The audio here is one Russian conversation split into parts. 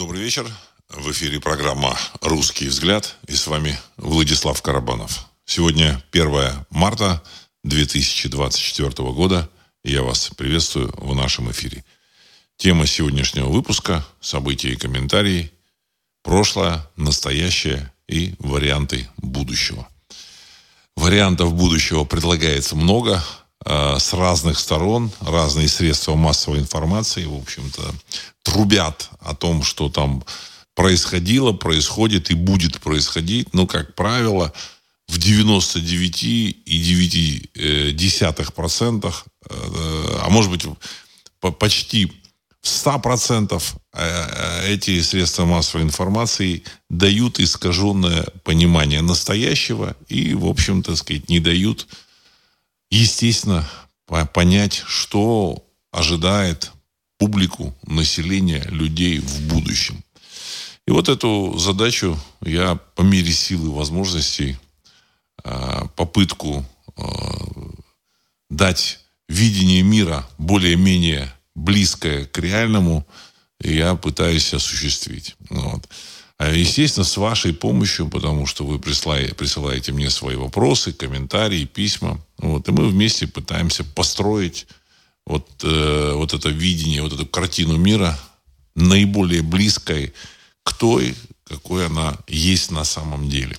Добрый вечер. В эфире программа «Русский взгляд» и с вами Владислав Карабанов. Сегодня 1 марта 2024 года. И я вас приветствую в нашем эфире. Тема сегодняшнего выпуска – события и комментарии, прошлое, настоящее и варианты будущего. Вариантов будущего предлагается много, с разных сторон, разные средства массовой информации, в общем-то, трубят о том, что там происходило, происходит и будет происходить. Но, как правило, в 99,9%, э, а может быть, почти в 100% э, эти средства массовой информации дают искаженное понимание настоящего и, в общем-то, сказать, не дают, естественно, понять, что ожидает публику, население, людей в будущем. И вот эту задачу я по мере силы и возможностей э, попытку э, дать видение мира более-менее близкое к реальному, я пытаюсь осуществить. Вот. А, естественно, с вашей помощью, потому что вы присылаете, присылаете мне свои вопросы, комментарии, письма. Вот, и мы вместе пытаемся построить вот, э, вот это видение, вот эту картину мира наиболее близкой к той, какой она есть на самом деле.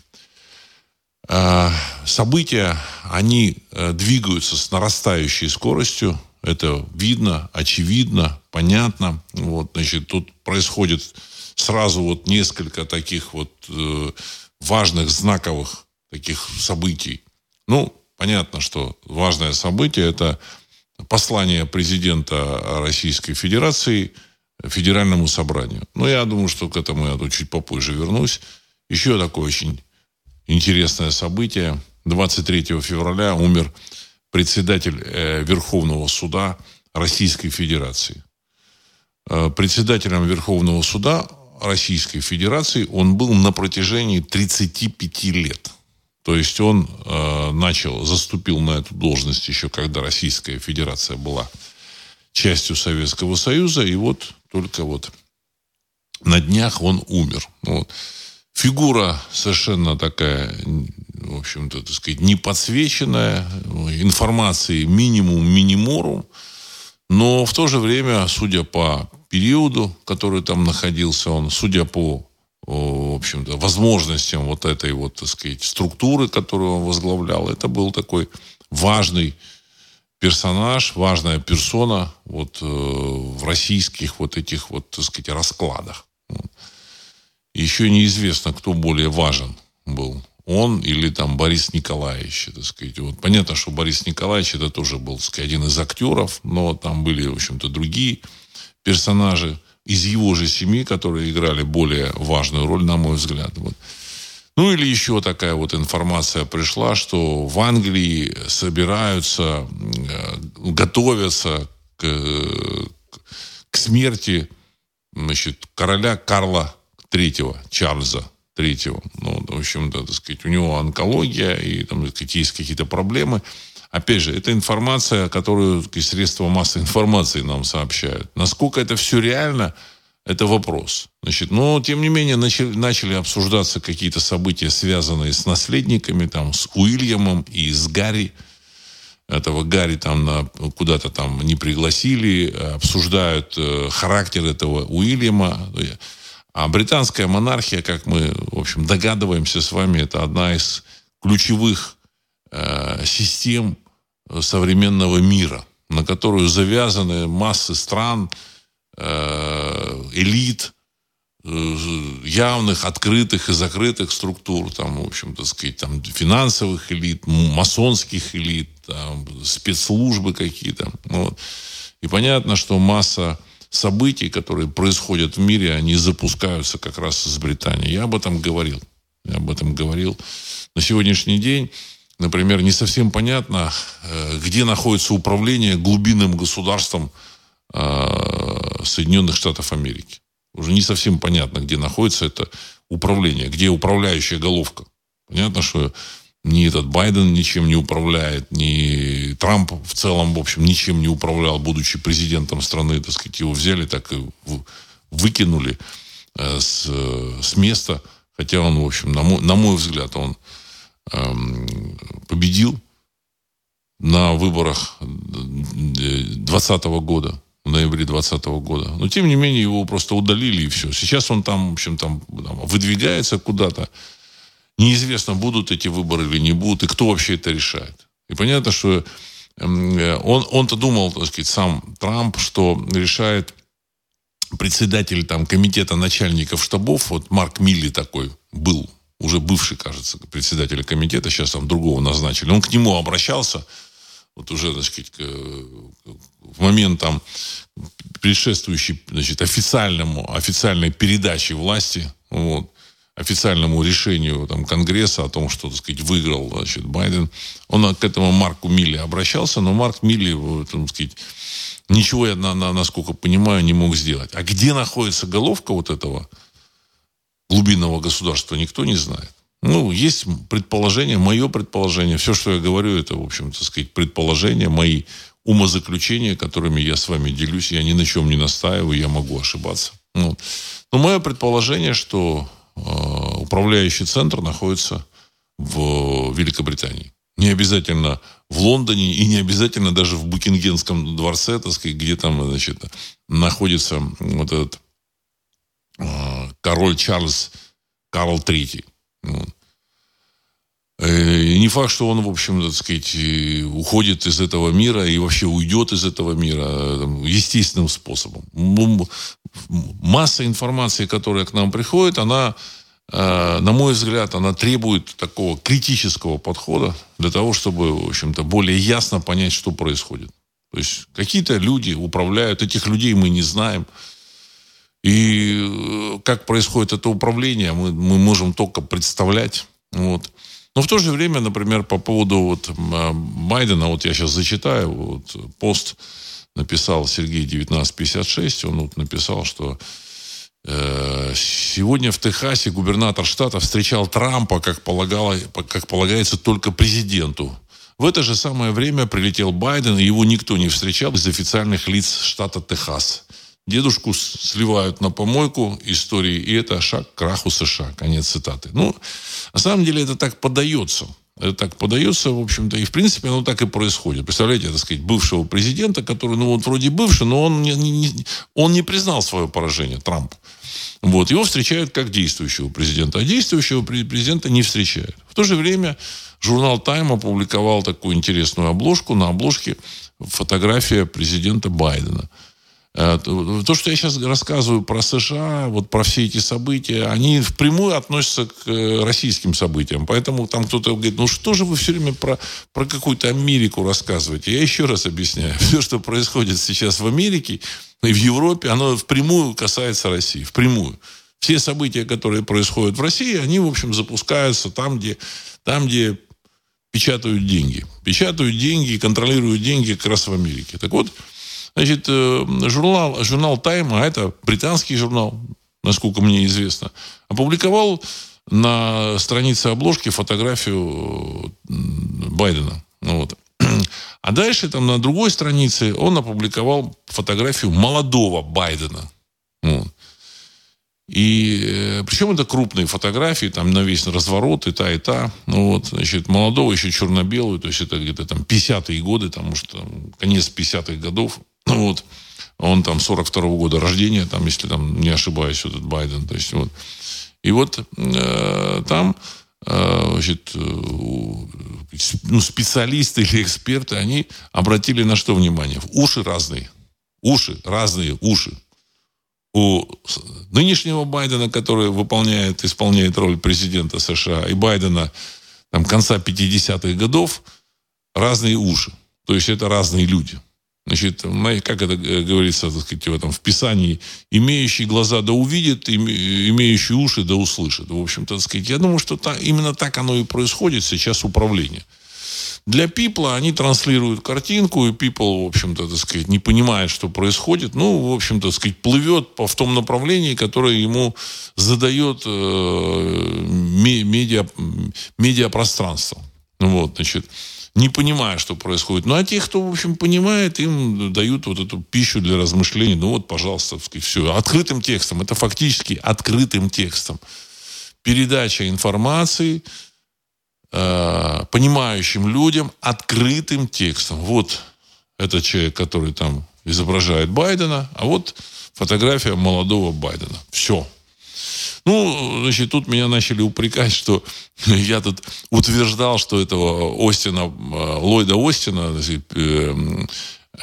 Э, события, они э, двигаются с нарастающей скоростью, это видно, очевидно, понятно. Вот, значит, тут происходит сразу вот несколько таких вот э, важных, знаковых таких событий. Ну, понятно, что важное событие – это послание президента Российской Федерации Федеральному собранию. Но я думаю, что к этому я чуть попозже вернусь. Еще такое очень интересное событие. 23 февраля умер председатель э, Верховного суда Российской Федерации. Э, председателем Верховного суда Российской Федерации он был на протяжении 35 лет – то есть он э, начал, заступил на эту должность еще когда Российская Федерация была частью Советского Союза, и вот только вот на днях он умер. Вот. Фигура совершенно такая, в общем-то, так сказать, не подсвеченная, информации минимум миниморум, но в то же время, судя по периоду, который там находился он, судя по в общем-то, возможностям вот этой вот, так сказать, структуры, которую он возглавлял. Это был такой важный персонаж, важная персона вот э, в российских вот этих вот, так сказать, раскладах. Еще неизвестно, кто более важен был. Он или там Борис Николаевич, так сказать. Вот понятно, что Борис Николаевич это тоже был, так сказать, один из актеров, но там были, в общем-то, другие персонажи из его же семьи, которые играли более важную роль, на мой взгляд. Вот. Ну или еще такая вот информация пришла, что в Англии собираются, э, готовятся к, к смерти значит, короля Карла III, Чарльза III. Ну, в общем-то, так сказать, у него онкология и там, сказать, есть какие-то проблемы. Опять же, это информация, которую средства массовой информации нам сообщают. Насколько это все реально, это вопрос. Значит, но, тем не менее, начали, начали обсуждаться какие-то события, связанные с наследниками, там, с Уильямом и с Гарри. Этого Гарри там на, куда-то там не пригласили, обсуждают э, характер этого Уильяма. А британская монархия, как мы, в общем, догадываемся с вами, это одна из ключевых э, систем современного мира, на которую завязаны массы стран, э, элит, э, явных, открытых и закрытых структур, там, в общем, так сказать, там, финансовых элит, масонских элит, там, спецслужбы какие-то. Вот. И понятно, что масса событий, которые происходят в мире, они запускаются как раз из Британии. Я об этом говорил. Я об этом говорил. На сегодняшний день например, не совсем понятно, э, где находится управление глубинным государством э, Соединенных Штатов Америки. Уже не совсем понятно, где находится это управление, где управляющая головка. Понятно, что ни этот Байден ничем не управляет, ни Трамп в целом, в общем, ничем не управлял, будучи президентом страны, так сказать, его взяли, так и выкинули э, с, с места, хотя он, в общем, на мой, на мой взгляд, он э, победил на выборах 2020 года, в ноябре 2020 года. Но, тем не менее, его просто удалили, и все. Сейчас он там, в общем, там, там выдвигается куда-то. Неизвестно, будут эти выборы или не будут, и кто вообще это решает. И понятно, что эм, он, он-то думал, так сказать, сам Трамп, что решает председатель там комитета начальников штабов, вот Марк Милли такой был, уже бывший, кажется, председатель комитета, сейчас там другого назначили. Он к нему обращался, вот уже, так сказать, в момент там предшествующий, значит, официальному, официальной передаче власти, вот, официальному решению там, Конгресса о том, что, так сказать, выиграл значит, Байден, он к этому Марку Милли обращался, но Марк Милли, так сказать, ничего, я, на, на, насколько понимаю, не мог сделать. А где находится головка вот этого глубинного государства, никто не знает. Ну, есть предположение, мое предположение. Все, что я говорю, это, в общем, так сказать, предположения, мои умозаключения, которыми я с вами делюсь. Я ни на чем не настаиваю, я могу ошибаться. Ну, но мое предположение, что э, управляющий центр находится в Великобритании. Не обязательно в Лондоне и не обязательно даже в Букингенском дворце, так сказать, где там, значит, находится вот этот э, король Чарльз Карл III. Вот. Э, и не факт, что он, в общем, так сказать, уходит из этого мира и вообще уйдет из этого мира там, естественным способом. Масса информации, которая к нам приходит, она, э, на мой взгляд, она требует такого критического подхода для того, чтобы, в общем-то, более ясно понять, что происходит. То есть какие-то люди управляют, этих людей мы не знаем. И э, как происходит это управление, мы, мы можем только представлять. Вот. Но в то же время, например, по поводу вот Байдена, вот я сейчас зачитаю, вот пост написал Сергей 1956, он вот написал, что э, сегодня в Техасе губернатор штата встречал Трампа, как, полагало, как полагается, только президенту. В это же самое время прилетел Байден, и его никто не встречал из официальных лиц штата Техас. Дедушку сливают на помойку истории, и это шаг к краху США. Конец цитаты. Ну, на самом деле это так подается. Это так подается, в общем-то, и в принципе оно так и происходит. Представляете, так сказать, бывшего президента, который, ну вот вроде бывший, но он не, не, он не признал свое поражение, Трамп. Вот, его встречают как действующего президента, а действующего президента не встречают. В то же время журнал Time опубликовал такую интересную обложку. На обложке фотография президента Байдена – то, что я сейчас рассказываю про США, вот про все эти события, они впрямую относятся к э, российским событиям. Поэтому там кто-то говорит, ну что же вы все время про, про какую-то Америку рассказываете? Я еще раз объясняю. Все, что происходит сейчас в Америке и в Европе, оно впрямую касается России. Впрямую. Все события, которые происходят в России, они, в общем, запускаются там, где, там, где печатают деньги. Печатают деньги и контролируют деньги как раз в Америке. Так вот, Значит, э, журнал, журнал Time, а это британский журнал, насколько мне известно, опубликовал на странице обложки фотографию Байдена. Ну вот. А дальше там на другой странице он опубликовал фотографию молодого Байдена. Вот. И э, причем это крупные фотографии, там на весь разворот, и та, и та. Ну вот, значит, молодого еще черно-белую, то есть это где-то там 50-е годы, может, там, конец 50-х годов. Ну вот, он там 42-го года рождения, там, если там не ошибаюсь, этот Байден. То есть вот. И вот э, там э, значит, э, ну, специалисты или эксперты, они обратили на что внимание? Уши разные. Уши, разные уши. У нынешнего Байдена, который выполняет, исполняет роль президента США, и Байдена там, конца 50-х годов, разные уши. То есть это разные люди. Значит, как это э, говорится, так сказать, в этом в Писании, имеющий глаза да увидит, имеющий уши да услышит. В общем-то, так сказать, я думаю, что та, именно так оно и происходит сейчас управление. Для Пипла они транслируют картинку, и People, в общем-то, так сказать, не понимает, что происходит. Ну, в общем-то, так сказать, плывет по, в том направлении, которое ему задает э, медиа, медиапространство. Вот, значит, не понимая, что происходит. Ну, а те, кто, в общем, понимает, им дают вот эту пищу для размышлений. Ну, вот, пожалуйста, все. Открытым текстом. Это фактически открытым текстом. Передача информации э, понимающим людям открытым текстом. Вот этот человек, который там изображает Байдена, а вот фотография молодого Байдена. Все. Ну, значит, тут меня начали упрекать, что я тут утверждал, что этого Остина, э, Ллойда Остина, э,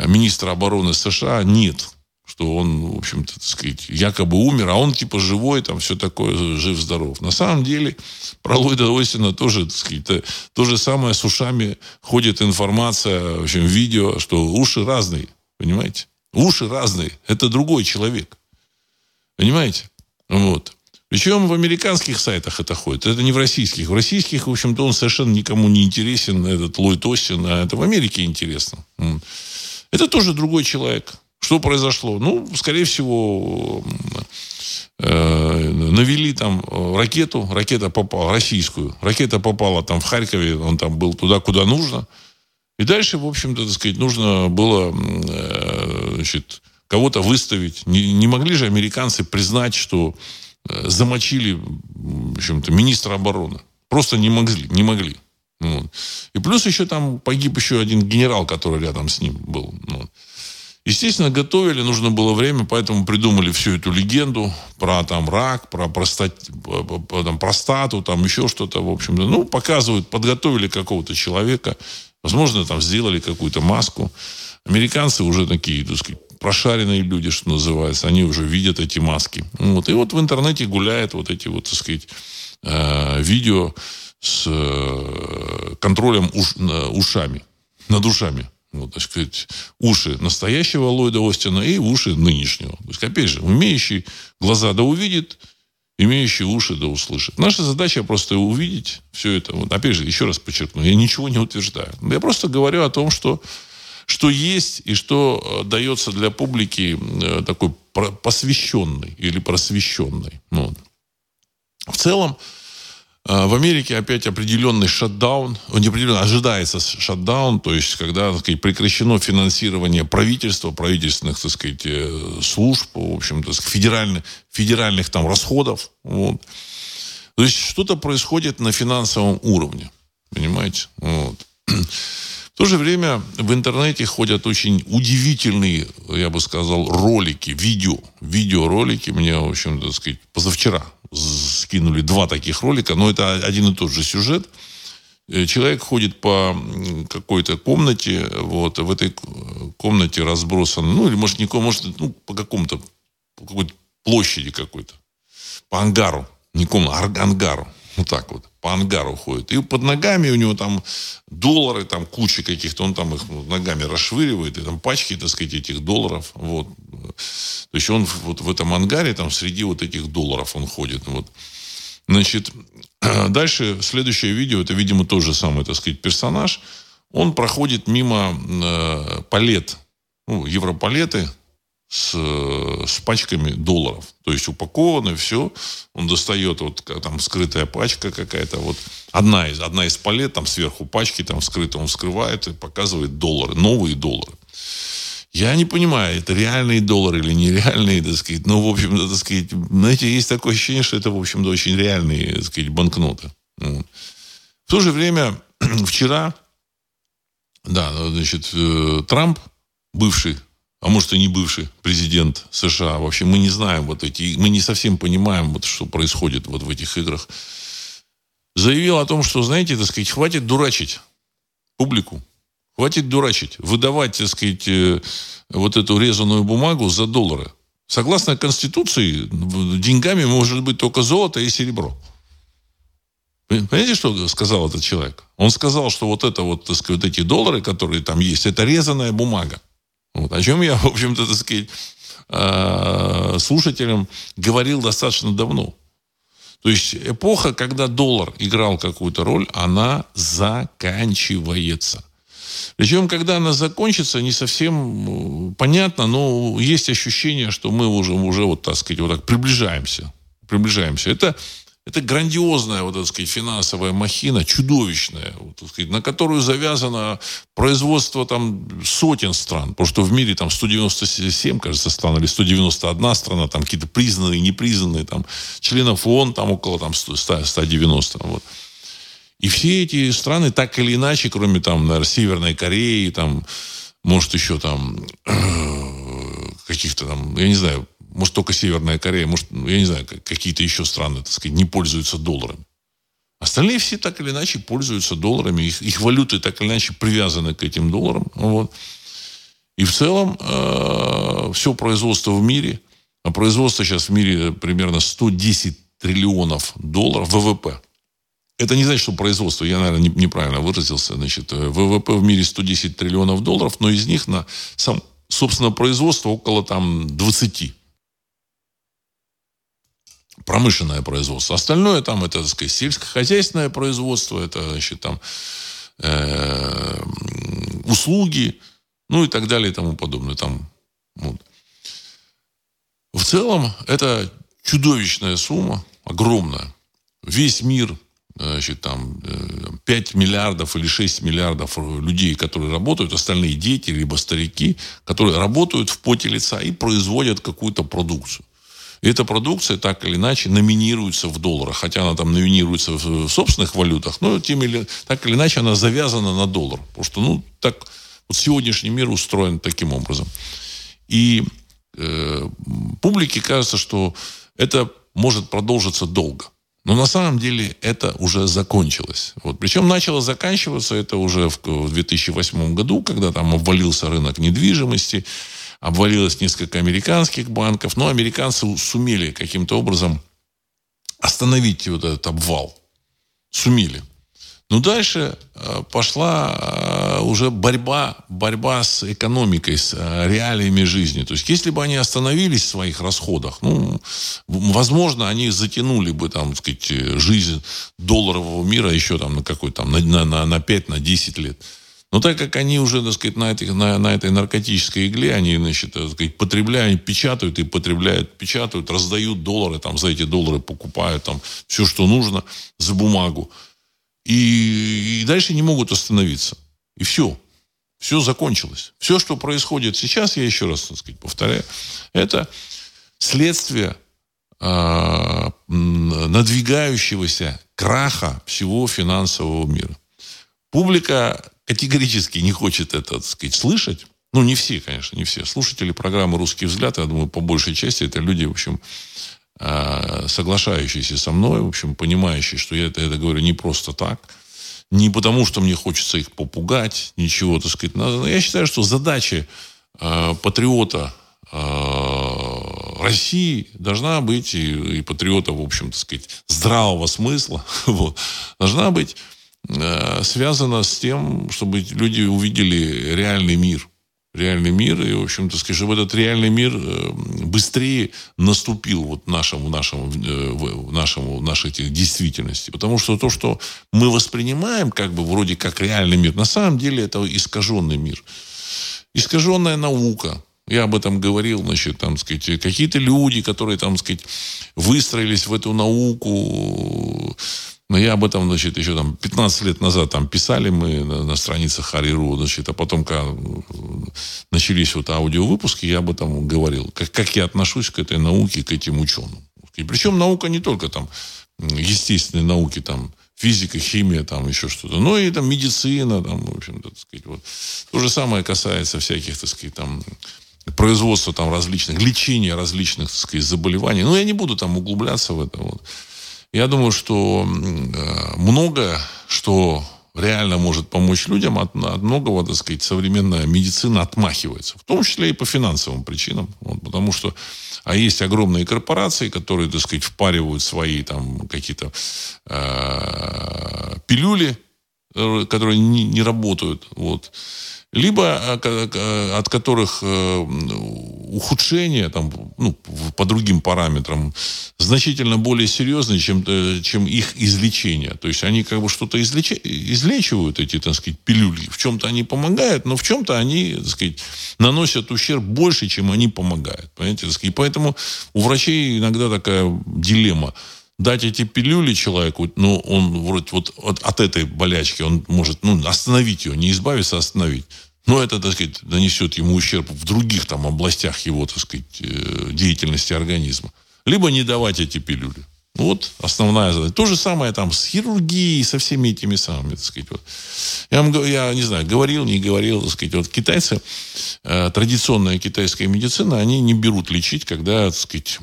министра обороны США, нет. Что он, в общем-то, так сказать, якобы умер, а он типа живой, там все такое, жив-здоров. На самом деле, про Ллойда Остина тоже, так сказать, то, то же самое с ушами ходит информация, в общем, видео, что уши разные, понимаете? Уши разные. Это другой человек. Понимаете? Вот. Причем в американских сайтах это ходит. Это не в российских. В российских, в общем-то, он совершенно никому не интересен, этот Ллойд Остин, а это в Америке интересно. Это тоже другой человек. Что произошло? Ну, скорее всего, э, навели там ракету, ракета попала, российскую, ракета попала там в Харькове, он там был туда, куда нужно. И дальше, в общем-то, так сказать, нужно было э, значит, кого-то выставить. Не, не могли же американцы признать, что Э, замочили, в общем-то, министра обороны. Просто не могли. Не могли. Вот. И плюс еще там погиб еще один генерал, который рядом с ним был. Вот. Естественно, готовили, нужно было время, поэтому придумали всю эту легенду про там рак, про простат, там, простату, там еще что-то, в общем-то. Ну, показывают, подготовили какого-то человека, возможно, там сделали какую-то маску. Американцы уже такие, так сказать, прошаренные люди, что называется, они уже видят эти маски. Вот. И вот в интернете гуляют вот эти вот, так сказать, э, видео с э, контролем уш, ушами, над ушами. Вот, так сказать, уши настоящего Ллойда Остина и уши нынешнего. То есть, опять же, умеющий глаза да увидит, имеющий уши да услышит. Наша задача просто увидеть все это. Вот, опять же, еще раз подчеркну, я ничего не утверждаю. Я просто говорю о том, что что есть и что э, дается для публики э, такой посвященный или просвещенный. Ну, в целом, э, в Америке опять определенный шатдаун, определенно, ожидается шатдаун, то есть когда так сказать, прекращено финансирование правительства, правительственных так сказать, служб, в общем-то, федеральных, федеральных там расходов. Вот. То есть что-то происходит на финансовом уровне. Понимаете? Вот. В то же время в интернете ходят очень удивительные, я бы сказал, ролики, видео. Видеоролики мне, в общем, так сказать, позавчера скинули два таких ролика, но это один и тот же сюжет. Э, человек ходит по какой-то комнате, вот, в этой комнате разбросан, ну, или, может, не может, ну, по какому-то, по какой-то площади какой-то, по ангару, не комнату, а ангару. Вот так вот. По ангару ходит. И под ногами у него там доллары, там куча каких-то, он там их ногами расшвыривает, и там пачки, так сказать, этих долларов. Вот. То есть он вот в этом ангаре, там среди вот этих долларов он ходит. Вот. Значит, дальше следующее видео, это, видимо, тот же самый, так сказать, персонаж. Он проходит мимо э, палет, ну, европалеты, с, с пачками долларов. То есть упаковано все. Он достает, вот там скрытая пачка какая-то. Вот одна из, одна из палет, там сверху пачки, там скрыто, он вскрывает и показывает доллары, новые доллары. Я не понимаю, это реальные доллары или нереальные, так сказать. Ну, в общем, так сказать, знаете, есть такое ощущение, что это, в общем-то, очень реальные, так сказать, банкноты. В то же время, вчера, да, значит, э, Трамп, бывший а может и не бывший президент США. Вообще мы не знаем вот эти, мы не совсем понимаем, вот, что происходит вот в этих играх. Заявил о том, что, знаете, так сказать, хватит дурачить публику. Хватит дурачить. Выдавать, так сказать, э, вот эту резаную бумагу за доллары. Согласно Конституции, деньгами может быть только золото и серебро. Понимаете, что сказал этот человек? Он сказал, что вот это вот, так сказать, вот эти доллары, которые там есть, это резаная бумага. Вот, о чем я, в общем-то, так сказать, э, слушателям говорил достаточно давно. То есть эпоха, когда доллар играл какую-то роль, она заканчивается. Причем, когда она закончится, не совсем э, понятно, но есть ощущение, что мы уже, уже вот, так сказать, вот так приближаемся. Приближаемся. Это это грандиозная, вот, так сказать, финансовая махина, чудовищная, вот, так сказать, на которую завязано производство там сотен стран. Потому что в мире там 197, кажется, стран, или 191 страна, там какие-то признанные, непризнанные, там членов ООН там около там 100, 190. Вот. И все эти страны так или иначе, кроме там, наверное, Северной Кореи, там, может, еще там каких-то там, я не знаю, может, только Северная Корея, может, я не знаю, какие-то еще страны, так сказать, не пользуются долларами. Остальные все так или иначе пользуются долларами, их, их валюты так или иначе привязаны к этим долларам. Вот. И в целом э, все производство в мире, а производство сейчас в мире примерно 110 триллионов долларов ВВП. Это не значит, что производство, я, наверное, не, неправильно выразился, значит, э, ВВП в мире 110 триллионов долларов, но из них на сам, собственно, производство около там 20 промышленное производство. Остальное там это, так сказать, сельскохозяйственное производство, это, значит, там э, услуги, ну и так далее и тому подобное. Там, вот. В целом, это чудовищная сумма, огромная. Весь мир, значит, там 5 э, миллиардов или 6 миллиардов людей, которые работают, остальные дети, либо старики, которые работают в поте лица и производят какую-то продукцию. Эта продукция так или иначе номинируется в долларах, хотя она там номинируется в собственных валютах, но тем или так или иначе она завязана на доллар. Потому что, ну, так вот сегодняшний мир устроен таким образом. И э, публике кажется, что это может продолжиться долго. Но на самом деле это уже закончилось. Вот. Причем начало заканчиваться это уже в 2008 году, когда там обвалился рынок недвижимости обвалилось несколько американских банков, но американцы сумели каким-то образом остановить вот этот обвал. Сумели. Но дальше э, пошла э, уже борьба, борьба с экономикой, с э, реалиями жизни. То есть, если бы они остановились в своих расходах, ну, возможно, они затянули бы, там, так сказать, жизнь долларового мира еще там на какой-то там, на, на, на 5, на 10 лет. Но так как они уже, так сказать, на, этих, на, на этой наркотической игле, они, значит, так сказать, потребляют, печатают и потребляют, печатают, раздают доллары, там, за эти доллары покупают там все, что нужно за бумагу. И, и дальше не могут остановиться. И все. Все закончилось. Все, что происходит сейчас, я еще раз, так сказать, повторяю, это следствие э, надвигающегося краха всего финансового мира. Публика категорически не хочет это, так сказать, слышать. Ну, не все, конечно, не все. Слушатели программы «Русский взгляд», я думаю, по большей части это люди, в общем, а, соглашающиеся со мной, в общем, понимающие, что я это, это говорю не просто так, не потому, что мне хочется их попугать, ничего, так сказать. Я считаю, что задача э, патриота э, России должна быть, и, и патриота, в общем, так сказать, здравого смысла, вот, должна быть связано с тем, чтобы люди увидели реальный мир. Реальный мир, и, в общем-то, чтобы этот реальный мир э, быстрее наступил вот нашему, нашему, э, нашему, нашей действительности. Потому что то, что мы воспринимаем как бы вроде как реальный мир, на самом деле это искаженный мир. Искаженная наука, я об этом говорил, значит, там, сказать, какие-то люди, которые, там, сказать, выстроились в эту науку, но я об этом, значит, еще там 15 лет назад там писали мы на, на страницах Хариру, значит, а потом, когда начались вот аудиовыпуски, я об этом говорил. Как, как я отношусь к этой науке, к этим ученым. И причем наука не только там естественные науки, там, физика, химия, там еще что-то, но и там медицина, там, в общем-то, так сказать, вот. То же самое касается всяких, так сказать, там, производства там различных, лечения различных, так сказать, заболеваний. Но я не буду там углубляться в это, вот. Я думаю, что э, много что реально может помочь людям, от, от многого, так сказать, современная медицина отмахивается. В том числе и по финансовым причинам. Вот, потому что а есть огромные корпорации, которые, так сказать, впаривают свои там какие-то э, пилюли, э, которые не, не работают. Вот либо э, от которых ухудшение там, ну, по другим параметрам значительно более серьезное, чем, э, чем их излечение. То есть они как бы что-то излеч... излечивают, эти, так сказать, пилюли. В чем-то они помогают, но в чем-то они, так сказать, наносят ущерб больше, чем они помогают. Понимаете? И поэтому у врачей иногда такая дилемма. дать эти пилюли человеку, ну, он вроде вот от, от этой болячки, он может, ну, остановить ее, не избавиться, а остановить. Но это, так сказать, нанесет ему ущерб в других там областях его, так сказать, э, деятельности организма. Либо не давать эти пилюли. Вот основная задача. То же самое там с хирургией, со всеми этими самыми, так сказать. Вот. Я, вам, я не знаю, говорил, не говорил, так сказать, вот китайцы, э, традиционная китайская медицина, они не берут лечить, когда, так сказать,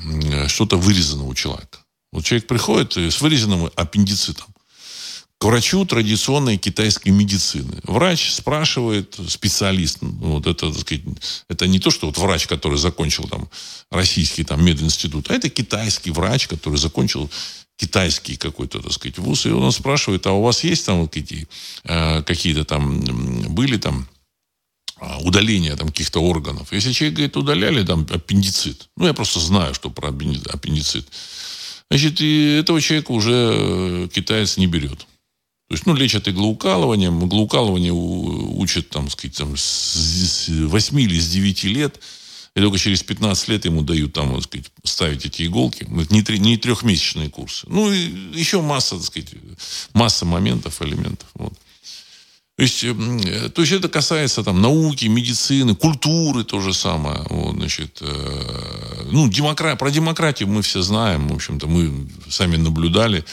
что-то вырезано у человека. Вот человек приходит с вырезанным аппендицитом врачу традиционной китайской медицины. Врач спрашивает, специалист, ну, вот это, так сказать, это не то, что вот врач, который закончил там российский там мединститут, а это китайский врач, который закончил китайский какой-то, так сказать, вуз, и он спрашивает, а у вас есть там вот какие, э, какие-то там, были там а, удаления там каких-то органов. Если человек говорит, удаляли там аппендицит, ну, я просто знаю, что про аппендицит, значит, и этого человека уже э, китаец не берет. То есть, ну, лечат иглоукалыванием. Иглоукалывание учат, там, сказать, там, с 8 или с 9 лет. И только через 15 лет ему дают там, так сказать, ставить эти иголки. Не, три, не трехмесячные курсы. Ну, и еще масса, так сказать, масса моментов, элементов. Вот. То есть, э, то есть это касается там науки, медицины, культуры то же самое. Вот, значит, э, ну, демокра... про демократию мы все знаем. В общем-то, мы сами наблюдали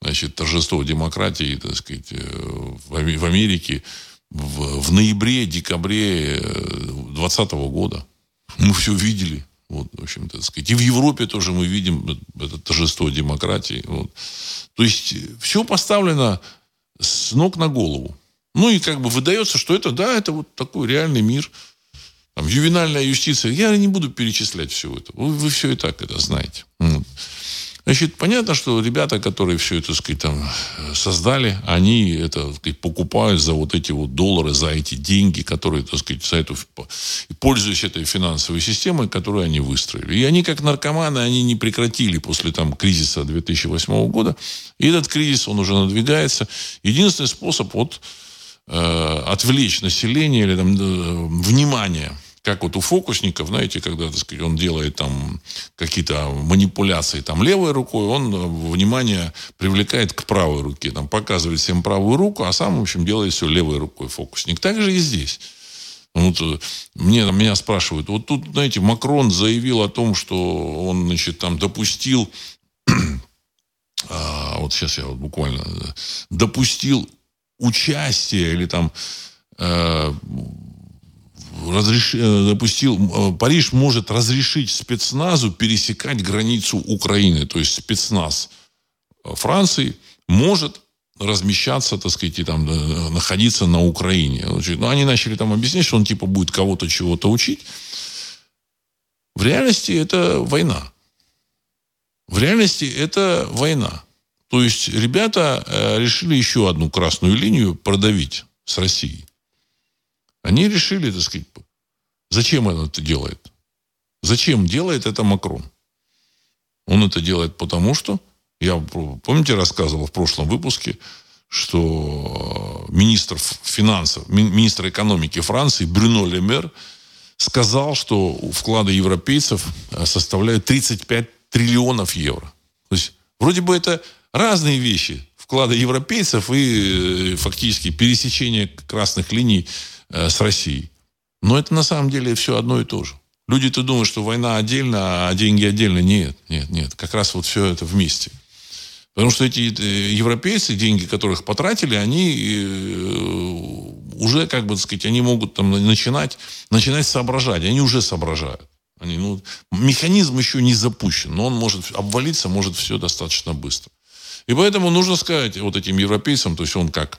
значит, торжество демократии, так сказать, э, в Америке в, в ноябре, декабре 2020 года. Мы все видели. Вот, в общем-то, так сказать. И в Европе тоже мы видим это торжество демократии. Вот. То есть все поставлено с ног на голову. Ну и как бы выдается, что это, да, это вот такой реальный мир. Там, ювенальная юстиция. Я не буду перечислять все это. Вы, вы все и так это знаете. Вот. Значит, понятно, что ребята, которые все это, так сказать, там создали, они это, так сказать, покупают за вот эти вот доллары, за эти деньги, которые, так сказать, за эту, пользуясь этой финансовой системой, которую они выстроили. И они, как наркоманы, они не прекратили после там кризиса 2008 года. И этот кризис, он уже надвигается. Единственный способ вот э, отвлечь население или там э, внимание – как вот у фокусников, знаете, когда, так сказать, он делает там какие-то манипуляции там левой рукой, он э, внимание привлекает к правой руке, там показывает всем правую руку, а сам, в общем, делает все левой рукой фокусник. Так же и здесь. Вот, э, мне, меня спрашивают, вот тут, знаете, Макрон заявил о том, что он, значит, там допустил, а, вот сейчас я вот буквально, э, допустил участие или там разреш... Э, допустил, э, Париж может разрешить спецназу пересекать границу Украины. То есть спецназ э, Франции может размещаться, так сказать, и там находиться на Украине. Ну, они начали там объяснять, что он типа будет кого-то чего-то учить. В реальности это война. В реальности это война. То есть ребята решили еще одну красную линию продавить с Россией. Они решили, так сказать, зачем он это делает? Зачем делает это Макрон? Он это делает потому, что, я, помните, рассказывал в прошлом выпуске, что министр финансов, министр экономики Франции Брюно Лемер сказал, что вклады европейцев э, составляют 35 триллионов евро. То есть, вроде бы это разные вещи. Вклады европейцев и э, фактически пересечение красных линий Э, с Россией. Но это на самом деле все одно и то же. Люди-то думают, что война отдельно, а деньги отдельно. Нет, нет, нет. Как раз вот все это вместе. Потому что эти э, европейцы, деньги, которых потратили, они э, уже, как бы, так сказать, они могут там начинать, начинать соображать. Они уже соображают. Они, ну, механизм еще не запущен, но он может обвалиться, может все достаточно быстро. И поэтому нужно сказать вот этим европейцам, то есть он как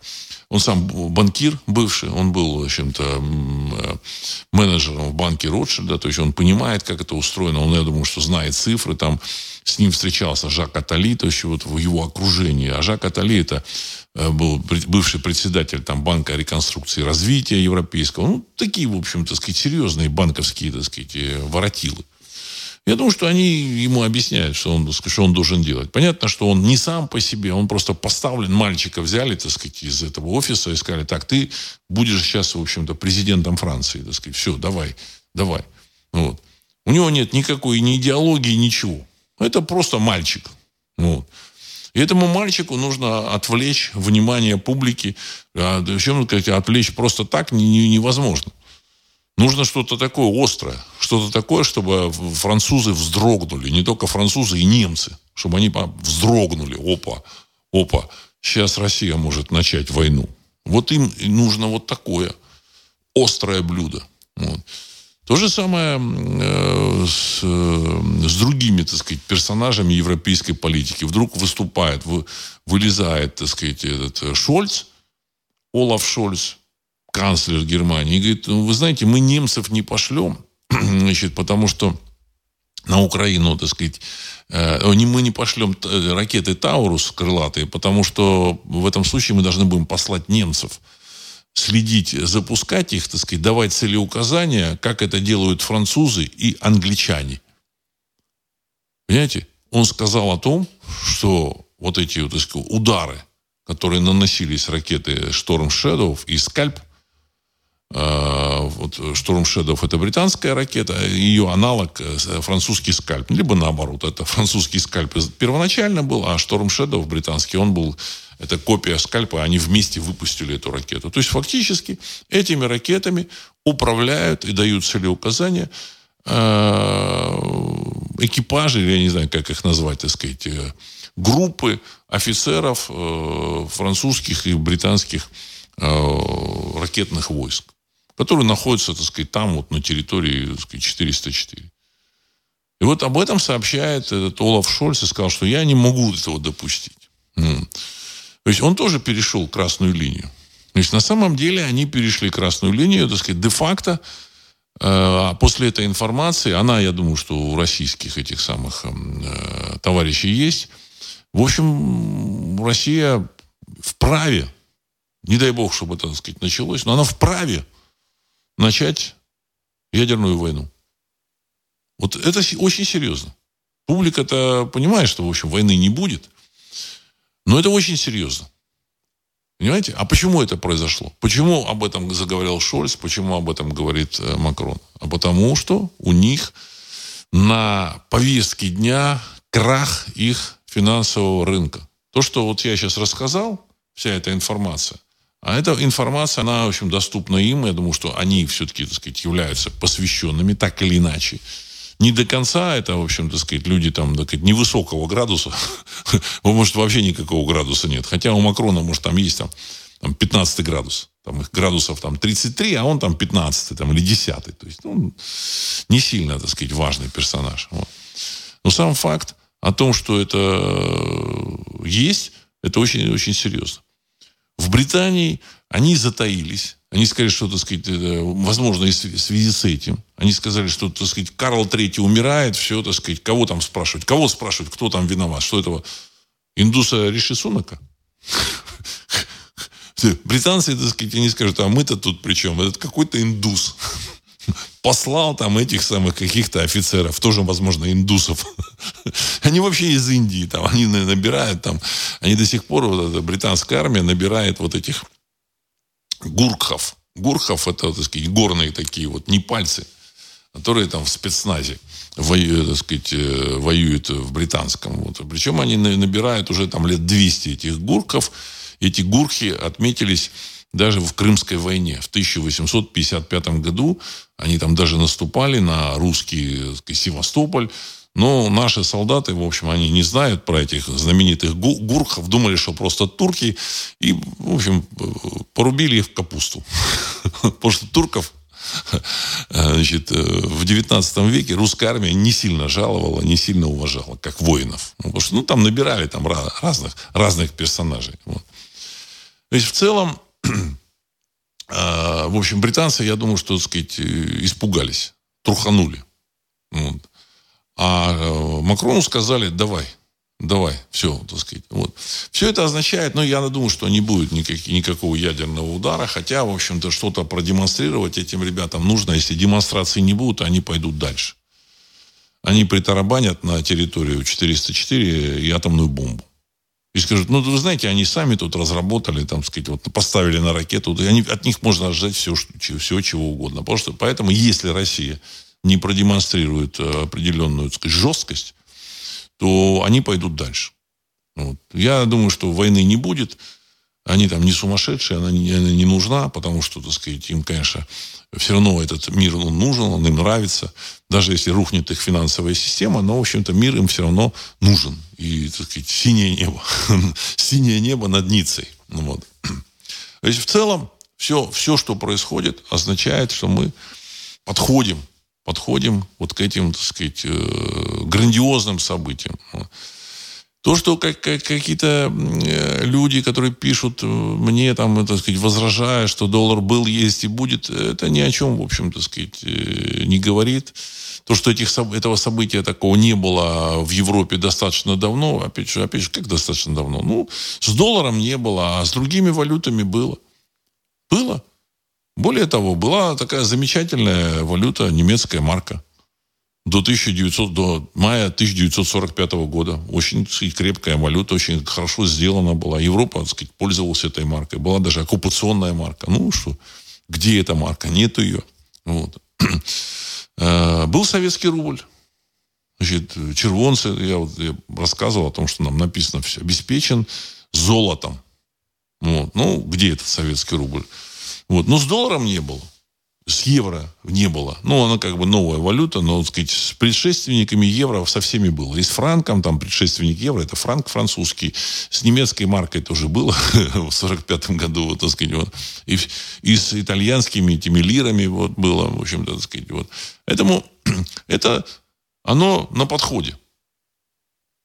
он сам банкир бывший, он был, в общем-то, э, менеджером в банке Ротшильда, то есть он понимает, как это устроено, он, я думаю, что знает цифры, там с ним встречался Жак Атали, то есть вот в его окружении. А Жак Атали это э, был бывший председатель там, Банка реконструкции и развития европейского. Ну, такие, в общем-то, сказать, серьезные банковские, так сказать, э, воротилы. Я думаю, что они ему объясняют, что он, что он должен делать. Понятно, что он не сам по себе, он просто поставлен, мальчика взяли, так сказать, из этого офиса и сказали, так, ты будешь сейчас, в общем-то, президентом Франции, так сказать, все, давай, давай. Вот. У него нет никакой ни идеологии, ничего. Это просто мальчик. Вот. И этому мальчику нужно отвлечь внимание публики. А, причем отвлечь просто так невозможно. Нужно что-то такое острое, что-то такое, чтобы французы вздрогнули, не только французы и немцы, чтобы они вздрогнули. Опа, опа, сейчас Россия может начать войну. Вот им нужно вот такое острое блюдо. Вот. То же самое э, с, э, с другими, так сказать, персонажами европейской политики. Вдруг выступает, вы, вылезает, так сказать, этот Шольц, Олаф Шольц, канцлер Германии, и говорит, ну, вы знаете, мы немцев не пошлем, значит, потому что на Украину, так сказать, э, мы не пошлем ракеты Таурус крылатые, потому что в этом случае мы должны будем послать немцев следить, запускать их, так сказать, давать целеуказания, как это делают французы и англичане. Понимаете? Он сказал о том, что вот эти так сказать, удары, которые наносились ракеты Шторм Shadow и Скальп, э, вот Шторм Shadow это британская ракета, ее аналог э, французский скальп. Либо наоборот, это французский скальп первоначально был, а Шторм Shadow британский, он был это копия скальпа, они вместе выпустили эту ракету. То есть фактически этими ракетами управляют и дают целеуказания э, экипажи, я не знаю, как их назвать, так сказать, э, группы офицеров э, французских и британских ракетных войск, которые находятся, так сказать, там вот на территории так сказать, 404. И вот об этом сообщает этот Олаф Шольц и сказал, что я не могу этого допустить. То есть он тоже перешел красную линию. То есть на самом деле они перешли красную линию, так сказать, де-факто э, после этой информации, она, я думаю, что у российских этих самых эм, э, товарищей есть. В общем, Россия вправе, не дай бог, чтобы это, так сказать, началось, но она вправе начать ядерную войну. Вот это очень серьезно. Публика-то понимает, что, в общем, войны не будет – но это очень серьезно. Понимаете? А почему это произошло? Почему об этом заговорил Шольц? Почему об этом говорит э, Макрон? А потому что у них на повестке дня крах их финансового рынка. То, что вот я сейчас рассказал, вся эта информация, а эта информация, она, в общем, доступна им. Я думаю, что они все-таки, так сказать, являются посвященными, так или иначе не до конца, это, в общем, так сказать, люди там, так сказать, невысокого градуса, может, вообще никакого градуса нет. Хотя у Макрона, может, там есть там, там 15 градус. Там их градусов там 33, а он там 15 там, или 10. То есть, ну, не сильно, так сказать, важный персонаж. Вот. Но сам факт о том, что это э, есть, это очень-очень серьезно. В Британии они затаились. Они сказали, что, так сказать, возможно, в связи с этим. Они сказали, что, так сказать, Карл III умирает, все, так сказать, кого там спрашивать? Кого спрашивать, кто там виноват? Что этого? Индуса Риши Сунака? Британцы, так сказать, они скажут, а мы-то тут при чем? Это какой-то индус. Послал там этих самых каких-то офицеров, тоже, возможно, индусов. Они вообще из Индии, там, они набирают там, они до сих пор, вот эта британская армия набирает вот этих гуркхов. Гурхов это, так сказать, горные такие вот, не пальцы, которые там в спецназе воюют, так сказать, э, воюют в британском. Вот. Причем они набирают уже там лет 200 этих гурков. Эти гурхи отметились даже в Крымской войне. В 1855 году они там даже наступали на русский сказать, Севастополь. Но наши солдаты, в общем, они не знают про этих знаменитых гурхов, думали, что просто турки, и, в общем, порубили их в капусту. Потому что турков значит, в 19 веке русская армия не сильно жаловала, не сильно уважала, как воинов. Ну, потому что ну, там набирали там разных, разных персонажей. Вот. То есть в целом, в общем, британцы, я думаю, что, так сказать, испугались, труханули. Вот. А э, Макрону сказали, давай, давай, все, так сказать. Вот. Все это означает, ну, я думаю, что не будет никак, никакого ядерного удара, хотя, в общем-то, что-то продемонстрировать этим ребятам нужно. Если демонстрации не будут, они пойдут дальше. Они притарабанят на территорию 404 и атомную бомбу. И скажут, ну, вы знаете, они сами тут разработали, там, сказать, вот, поставили на ракету, они, от них можно ожидать все, все, чего угодно. Потому что, поэтому, если Россия не продемонстрируют э, определенную так сказать, жесткость, то они пойдут дальше. Вот. Я думаю, что войны не будет. Они там не сумасшедшие, она не, она не нужна, потому что, так сказать, им, конечно, все равно этот мир он нужен, он им нравится. Даже если рухнет их финансовая система, но, в общем-то, мир им все равно нужен. И, так сказать, синее небо. синее небо над Ницей. Ну, вот. То есть, в целом, все, все, что происходит, означает, что мы подходим, подходим вот к этим, так сказать, э, грандиозным событиям. То, что как, как, какие-то э, люди, которые пишут э, мне, там, так сказать, возражая, что доллар был, есть и будет, это ни о чем, в общем, так сказать, э, не говорит. То, что этих, этого события такого не было в Европе достаточно давно, опять же, опять же, как достаточно давно? Ну, с долларом не было, а с другими валютами было. Было. Более того, была такая замечательная валюта, немецкая марка до 1900, до мая 1945 года. Очень крепкая валюта, очень хорошо сделана была. Европа, так сказать, пользовалась этой маркой. Была даже оккупационная марка. Ну что, где эта марка? Нет ее. Вот. Э, был советский рубль. Значит, червонцы, я, вот, я рассказывал о том, что нам написано все, обеспечен золотом. Вот. Ну, где этот советский рубль? Вот. Но с долларом не было с евро не было. Ну, она как бы новая валюта, но, так сказать, с предшественниками евро со всеми было. И с франком, там, предшественник евро, это франк французский. С немецкой маркой тоже было в 45 году, вот, так сказать, вот. И, и с итальянскими этими лирами вот было, в общем-то, так сказать, вот. Поэтому это, оно на подходе.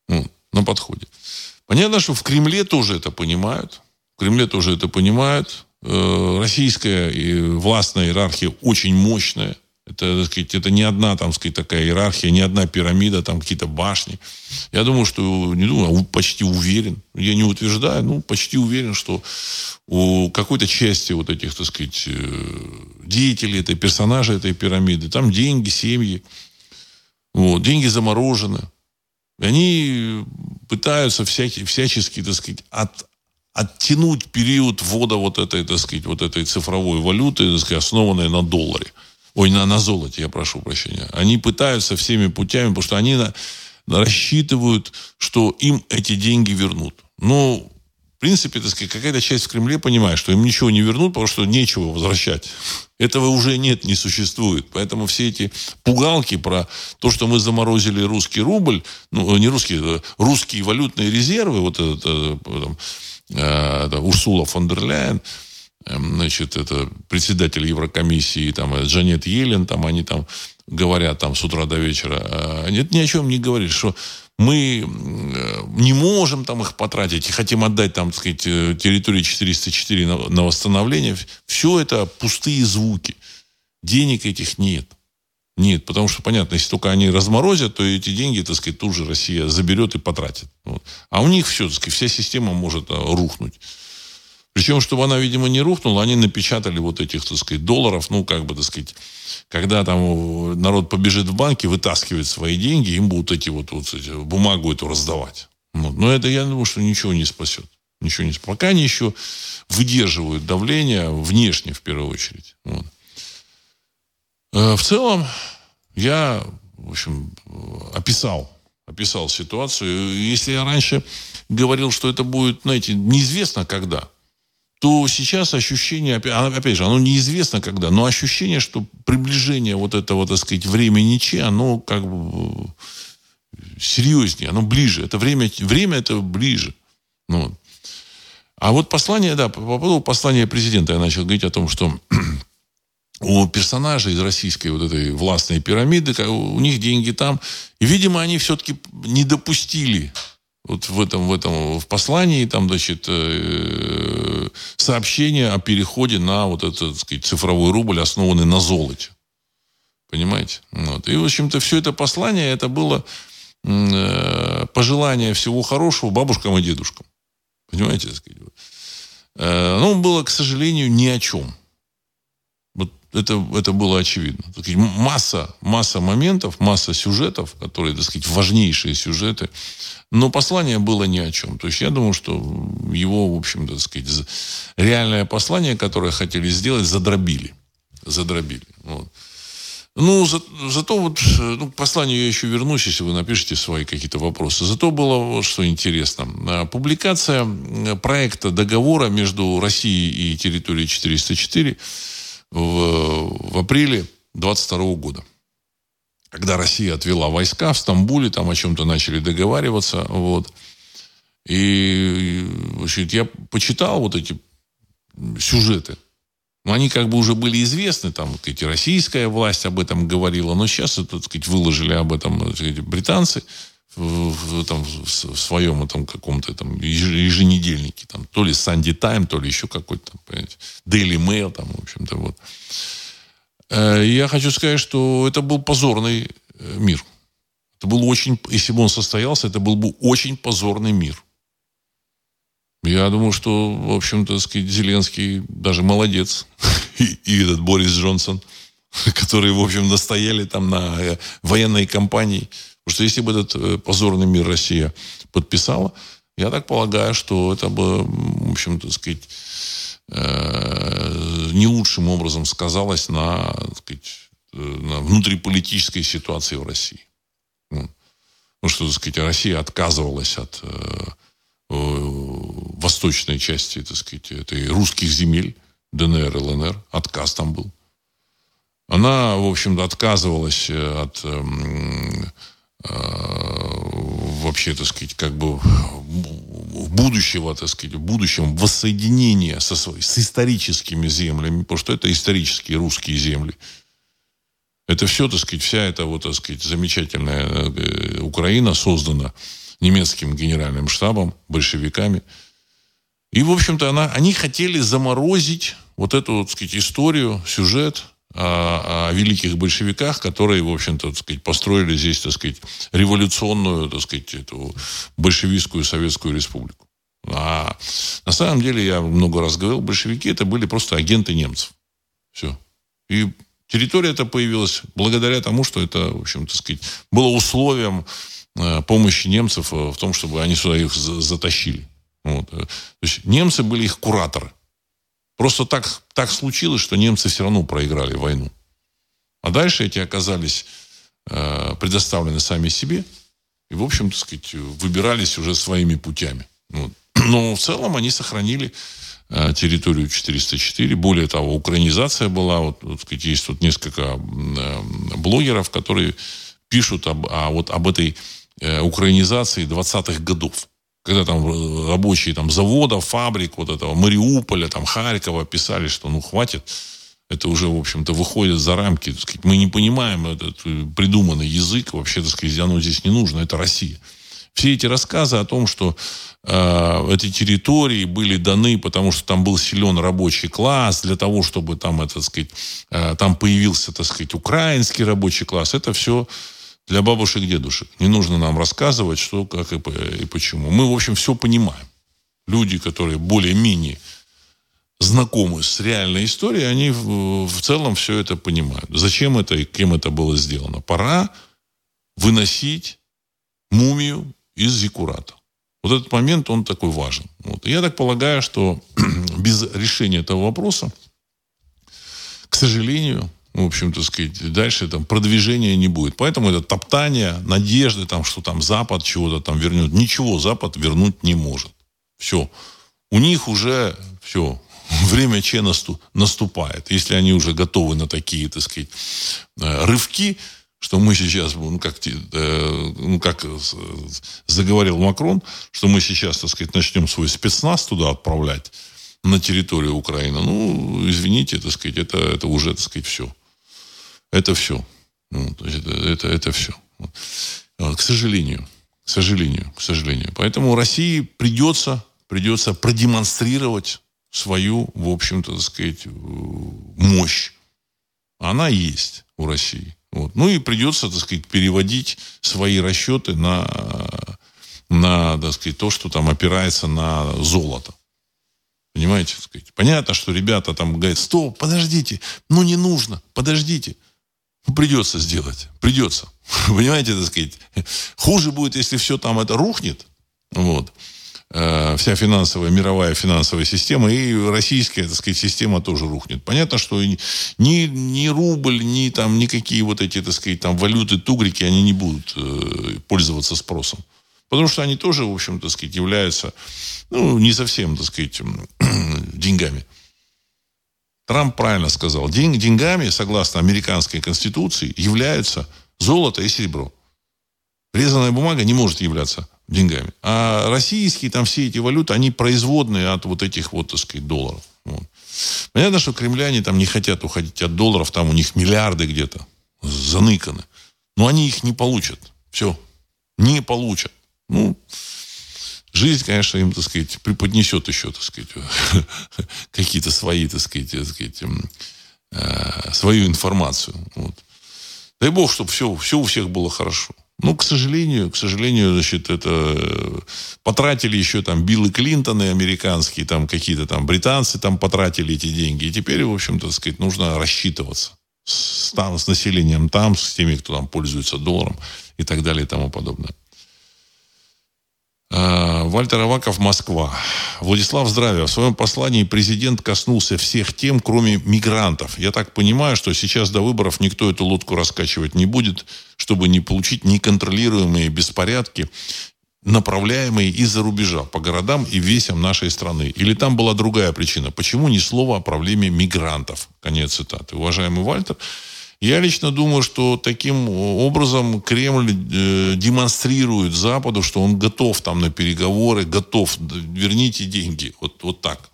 Ну, на подходе. Понятно, что в Кремле тоже это понимают. В Кремле тоже это понимают. Э, российская властная иерархия очень мощная. Это, так сказать, это не одна, там, сказать, такая иерархия, не одна пирамида, там какие-то башни. Я думаю, что, не думаю, а почти уверен, я не утверждаю, ну, почти уверен, что у какой-то части вот этих, так сказать, э, деятелей этой, персонажей этой пирамиды, там деньги, семьи, вот, деньги заморожены. И они пытаются всякие, всячески, так сказать, от, оттянуть период ввода вот этой, так сказать, вот этой цифровой валюты, так сказать, основанной на долларе. Ой, на, на золоте, я прошу прощения. Они пытаются всеми путями, потому что они на, рассчитывают, что им эти деньги вернут. Но, в принципе, так сказать, какая-то часть в Кремле понимает, что им ничего не вернут, потому что нечего возвращать. Этого уже нет, не существует. Поэтому все эти пугалки про то, что мы заморозили русский рубль, ну, не русский, э, русские валютные резервы, вот этот, э, там, это Урсула фон дер Ляйен, эм, значит, это председатель Еврокомиссии, там, э, Джанет Елен, там, они там говорят там с утра до вечера. Э, ни о чем не говорят, что мы не можем там их потратить и хотим отдать там, так сказать, территории 404 на, на восстановление. Все это пустые звуки. Денег этих нет. Нет, потому что, понятно, если только они разморозят, то эти деньги, так сказать, тут же Россия заберет и потратит. Вот. А у них все, так сказать, вся система может а, рухнуть. Причем, чтобы она, видимо, не рухнула, они напечатали вот этих, так сказать, долларов, ну, как бы, так сказать, когда там народ побежит в банки, вытаскивает свои деньги, им будут эти вот, вот эти, бумагу эту раздавать. Вот. Но это, я думаю, что ничего не спасет. Ничего не спасет. Пока они еще выдерживают давление внешне, в первую очередь. Вот. Э, в целом, я, в общем, описал, описал ситуацию. Если я раньше говорил, что это будет, знаете, неизвестно когда, то сейчас ощущение, опять же, оно неизвестно когда, но ощущение, что приближение вот этого, так сказать, времени Че, оно как бы серьезнее, оно ближе. Это время, время это ближе. Ну, а вот послание, да, по поводу послания президента я начал говорить о том, что у персонажей из российской вот этой властной пирамиды, у них деньги там. И, видимо, они все-таки не допустили вот в этом, в этом в послании там, значит, э, сообщение о переходе на вот этот, так сказать, цифровой рубль, основанный на золоте. Понимаете? Вот. И, в общем-то, все это послание, это было э, пожелание всего хорошего бабушкам и дедушкам. Понимаете? Так сказать? Э, ну, было, к сожалению, ни о чем это, это было очевидно. Масса, масса моментов, масса сюжетов, которые, так сказать, важнейшие сюжеты. Но послание было ни о чем. То есть я думаю, что его, в общем, так сказать, реальное послание, которое хотели сделать, задробили. Задробили. Вот. Ну, за, зато вот, ну, к посланию я еще вернусь, если вы напишите свои какие-то вопросы. Зато было что интересно. А, публикация проекта договора между Россией и территорией 404 в, в апреле 22 года. Когда Россия отвела войска в Стамбуле, там о чем-то начали договариваться, вот. И, значит, я почитал вот эти сюжеты но они как бы уже были известны, там, так сказать, российская власть об этом говорила, но сейчас, так сказать, выложили об этом так сказать, британцы в, в, там, в своем этом каком-то там еженедельнике, там, то ли Sunday Time, то ли еще какой-то, там, Daily Mail, там, в общем-то, вот. Э, я хочу сказать, что это был позорный э, мир. Это был очень, если бы он состоялся, это был бы очень позорный мир. Я думаю, что, в общем-то, сказать, Зеленский даже молодец. И, и этот Борис Джонсон, которые, в общем, настояли там на э, военной кампании. Потому что если бы этот э, позорный мир Россия подписала, я так полагаю, что это бы, в общем-то, сказать, э, не лучшим образом сказалось на, сказать, на внутриполитической ситуации в России. Ну, что, так сказать, Россия отказывалась от восточной части, так сказать, этой русских земель, ДНР, ЛНР, отказ там был. Она, в общем-то, отказывалась э, от эм, э, вообще, так сказать, как бы будущего, так сказать, в будущем воссоединения со, с историческими землями, потому что это исторические русские земли. Это все, так сказать, вся эта вот, так сказать, замечательная э, Украина создана немецким генеральным штабом, большевиками – и, в общем-то, она, они хотели заморозить вот эту, так сказать, историю, сюжет о, великих большевиках, которые, в общем-то, сказать, построили здесь, так сказать, революционную, так сказать, эту большевистскую Советскую Республику. А на самом деле, я много раз говорил, большевики это были просто агенты немцев. Все. И территория эта появилась благодаря тому, что это, в общем, так сказать, было условием э, помощи немцев э, в том, чтобы они сюда их затащили. Вот. То есть немцы были их кураторы. Просто так, так случилось, что немцы все равно проиграли войну. А дальше эти оказались э, предоставлены сами себе. И, в общем, так сказать, выбирались уже своими путями. Вот. Но в целом они сохранили э, территорию 404. Более того, украинизация была. Вот, вот сказать, есть тут несколько э, блогеров, которые пишут об, а, вот, об этой э, украинизации 20-х годов когда там э, рабочие там, заводов, фабрик, вот этого Мариуполя, там, Харькова писали, что ну хватит, это уже, в общем-то, выходит за рамки. Так сказать, мы не понимаем этот э, придуманный язык, вообще, так сказать, оно здесь не нужно, это Россия. Все эти рассказы о том, что э, эти территории были даны, потому что там был силен рабочий класс, для того, чтобы там, это, так сказать, э, там появился, так сказать, украинский рабочий класс, это все для бабушек и дедушек. Не нужно нам рассказывать, что, как и, и почему. Мы, в общем, все понимаем. Люди, которые более-менее знакомы с реальной историей, они в, в целом все это понимают. Зачем это и кем это было сделано? Пора выносить мумию из зикурата. Вот этот момент, он такой важен. Вот. я так полагаю, что без решения этого вопроса, к сожалению, в общем-то, сказать, дальше там продвижения не будет. Поэтому это топтание, надежды, там, что там Запад чего-то там вернет. Ничего Запад вернуть не может. Все. У них уже все, время Че наступает. Если они уже готовы на такие, так сказать, э, рывки, что мы сейчас, ну как, э, ну, как заговорил Макрон, что мы сейчас, так сказать, начнем свой спецназ туда отправлять на территорию Украины. Ну, извините, так сказать, это, это уже, так сказать, все. Это все. Ну, это, это, это все. А, к сожалению. К сожалению. К сожалению. Поэтому России придется, придется продемонстрировать свою, в общем-то, так сказать, мощь. Она есть у России. Вот. Ну и придется, так сказать, переводить свои расчеты на, на так сказать, то, что там опирается на золото. Понимаете? Так сказать. Понятно, что ребята там говорят, стоп, подождите, ну не нужно, подождите. Придется сделать. Придется. Понимаете, так сказать. Хуже будет, если все там это рухнет. Вот. э, вся финансовая, мировая финансовая система, и российская, так сказать, система тоже рухнет. Понятно, что ни, ни рубль, ни там никакие вот эти, так сказать, там валюты, тугрики, они не будут э, пользоваться спросом. Потому что они тоже, в общем, так сказать, являются, ну, не совсем, так сказать, деньгами. Трамп правильно сказал. День, деньгами, согласно американской конституции, являются золото и серебро. Резаная бумага не может являться деньгами. А российские там все эти валюты, они производные от вот этих вот, так сказать, долларов. Вот. Понятно, что кремляне там не хотят уходить от долларов, там у них миллиарды где-то заныканы. Но они их не получат. Все. Не получат. Ну, жизнь, конечно, им, так сказать, преподнесет еще, так сказать, какие-то свои, так сказать, так сказать э, свою информацию. Вот. Дай бог, чтобы все, все у всех было хорошо. Ну, к сожалению, к сожалению, значит, это э, потратили еще там Биллы Клинтоны американские, там какие-то там британцы там потратили эти деньги. И теперь, в общем-то, сказать, нужно рассчитываться с, там, с населением там, с теми, кто там пользуется долларом и так далее и тому подобное. А, Вальтер Аваков, Москва. Владислав, здравия. В своем послании президент коснулся всех тем, кроме мигрантов. Я так понимаю, что сейчас до выборов никто эту лодку раскачивать не будет, чтобы не получить неконтролируемые беспорядки, направляемые из-за рубежа по городам и весям нашей страны. Или там была другая причина? Почему ни слова о проблеме мигрантов? Конец цитаты. Уважаемый Вальтер, я лично думаю, что таким образом Кремль э, демонстрирует Западу, что он готов там на переговоры, готов, верните деньги. Вот, вот так.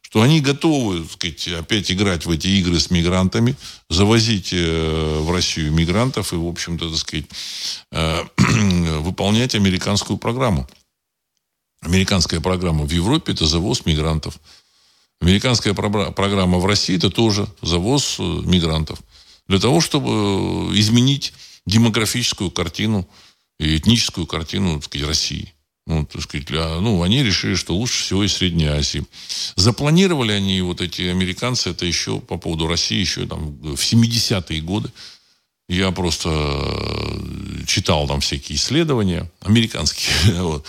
Что они готовы, так сказать, опять играть в эти игры с мигрантами, завозить э, в Россию мигрантов и, в общем-то, так сказать, э, выполнять американскую программу. Американская программа в Европе – это завоз мигрантов. Американская программа в России – это тоже завоз мигрантов для того, чтобы изменить демографическую картину и этническую картину так сказать, России. Ну, так сказать, для, ну, они решили, что лучше всего из Средней Азии. Запланировали они, вот эти американцы, это еще по поводу России, еще там в 70-е годы. Я просто э, читал там всякие исследования американские. Вот.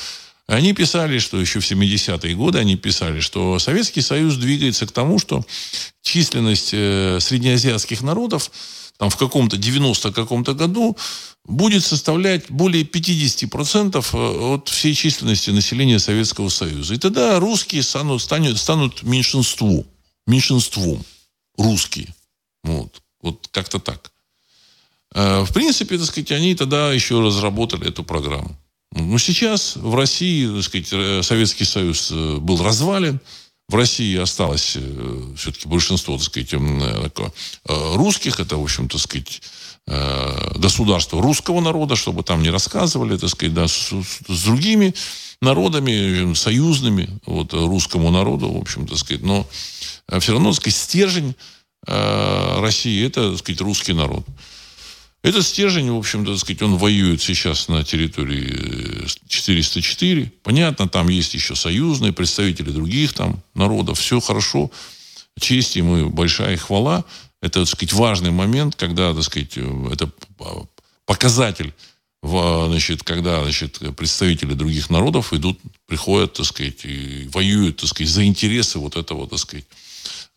Они писали, что еще в 70-е годы они писали, что Советский Союз двигается к тому, что численность э, среднеазиатских народов там в каком-то 90 каком-то году будет составлять более 50% э, от всей численности населения Советского Союза. И тогда русские станут, станут, станут меньшинством. Меньшинством. Русские. Вот. Вот как-то так. Э, в принципе, так сказать, они тогда еще разработали эту программу. Ну, сейчас в России, так сказать, э, Советский Союз э, был развален. В России осталось э, все-таки большинство, так сказать, русских. Это, в общем, так сказать, государство русского народа, чтобы там не рассказывали, так сказать, да, с, с другими народами, союзными, вот, русскому народу, в общем, так сказать. Но все равно, так сказать, стержень России – это, так сказать, русский народ. Этот стержень, в общем-то, так сказать, он воюет сейчас на территории 404. Э, Понятно, там есть еще союзные представители других там народов. Все хорошо. Честь ему большая хвала. Это, так сказать, важный момент, когда, так сказать, э, это показатель, значит, когда, значит, представители других народов идут, приходят, так сказать, и воюют, так сказать, за интересы вот этого, так сказать,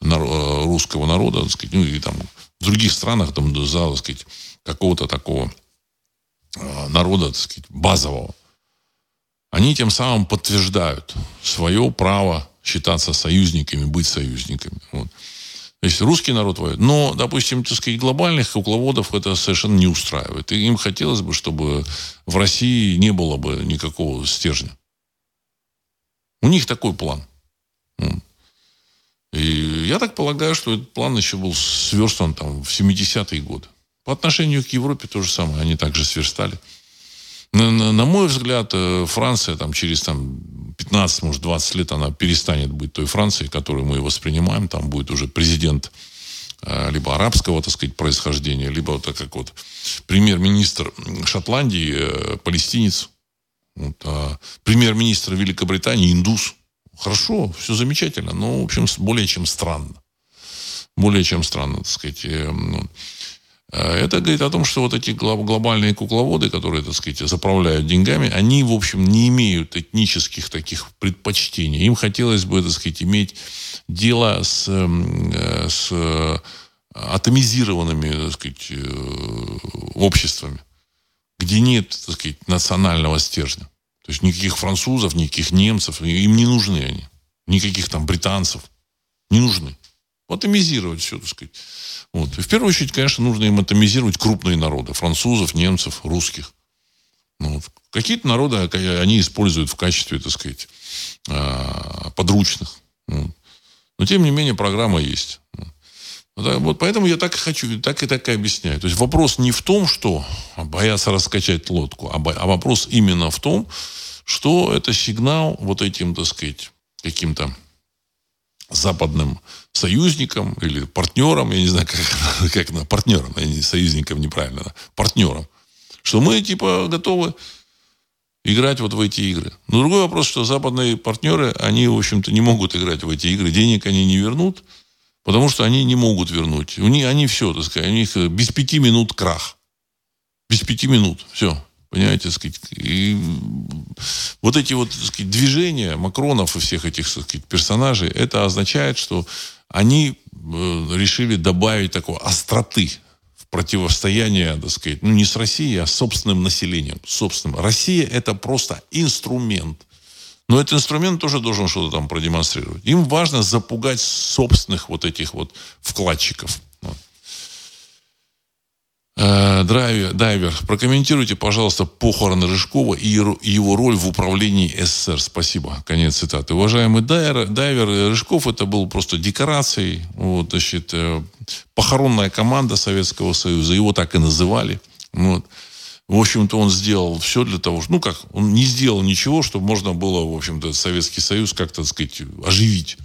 э, русского народа, так сказать, ну, и там в других странах, там, за, так сказать, какого-то такого э, народа, так сказать, базового, они тем самым подтверждают свое право считаться союзниками, быть союзниками. Вот. То есть русский народ воюет. Но, допустим, так сказать, глобальных кукловодов это совершенно не устраивает. И им хотелось бы, чтобы в России не было бы никакого стержня. У них такой план. И я так полагаю, что этот план еще был сверстан там в 70-е годы. По отношению к Европе то же самое. Они также сверстали. На, на, на мой взгляд, э, Франция там, через там, 15, может, 20 лет она перестанет быть той Францией, которую мы воспринимаем. Там будет уже президент э, либо арабского, так сказать, происхождения, либо вот как вот премьер-министр Шотландии, э, палестинец, вот, а премьер-министр Великобритании индус. Хорошо, все замечательно, но, в общем, более чем странно. Более чем странно, так сказать. Э, это говорит о том, что вот эти глобальные кукловоды, которые, так сказать, заправляют деньгами, они, в общем, не имеют этнических таких предпочтений. Им хотелось бы, так сказать, иметь дело с, эм, э, с атомизированными, так сказать, обществами, где нет, так сказать, национального стержня. То есть никаких французов, никаких немцев, им не нужны они. Никаких там британцев. Не нужны. Атомизировать все, так сказать. Вот. И в первую очередь, конечно, нужно им атомизировать крупные народы. Французов, немцев, русских. Ну, вот. Какие-то народы они используют в качестве, так сказать, а, подручных. Вот. Но, тем не менее, программа есть. Вот поэтому я так и хочу, так и так и объясняю. То есть вопрос не в том, что боятся раскачать лодку, а, а вопрос именно в том, что это сигнал вот этим, так сказать, каким-то западным союзникам или партнерам, я не знаю, как, как на партнерам, а не союзникам неправильно, партнерам, что мы типа готовы играть вот в эти игры. Но другой вопрос, что западные партнеры, они, в общем-то, не могут играть в эти игры, денег они не вернут, Потому что они не могут вернуть. У них, они все, так сказать, у них без пяти минут крах. Без пяти минут. Все. Понимаете, сказать. И вот эти вот, сказать, движения Макронов и всех этих, сказать, персонажей, это означает, что они э, решили добавить такой остроты в противостояние, так сказать, ну, не с Россией, а с собственным населением. Собственным. Россия – это просто инструмент – но этот инструмент тоже должен что-то там продемонстрировать. Им важно запугать собственных вот этих вот вкладчиков. Вот. Драйвер, дайвер, прокомментируйте, пожалуйста, похороны Рыжкова и его роль в управлении СССР. Спасибо. Конец цитаты. Уважаемый дайвер, дайвер Рыжков это был просто декорацией. Вот, значит, э, похоронная команда Советского Союза. Его так и называли. Вот. В общем-то, он сделал все для того, ну как, он не сделал ничего, чтобы можно было, в общем-то, Советский Союз как-то, так сказать, оживить.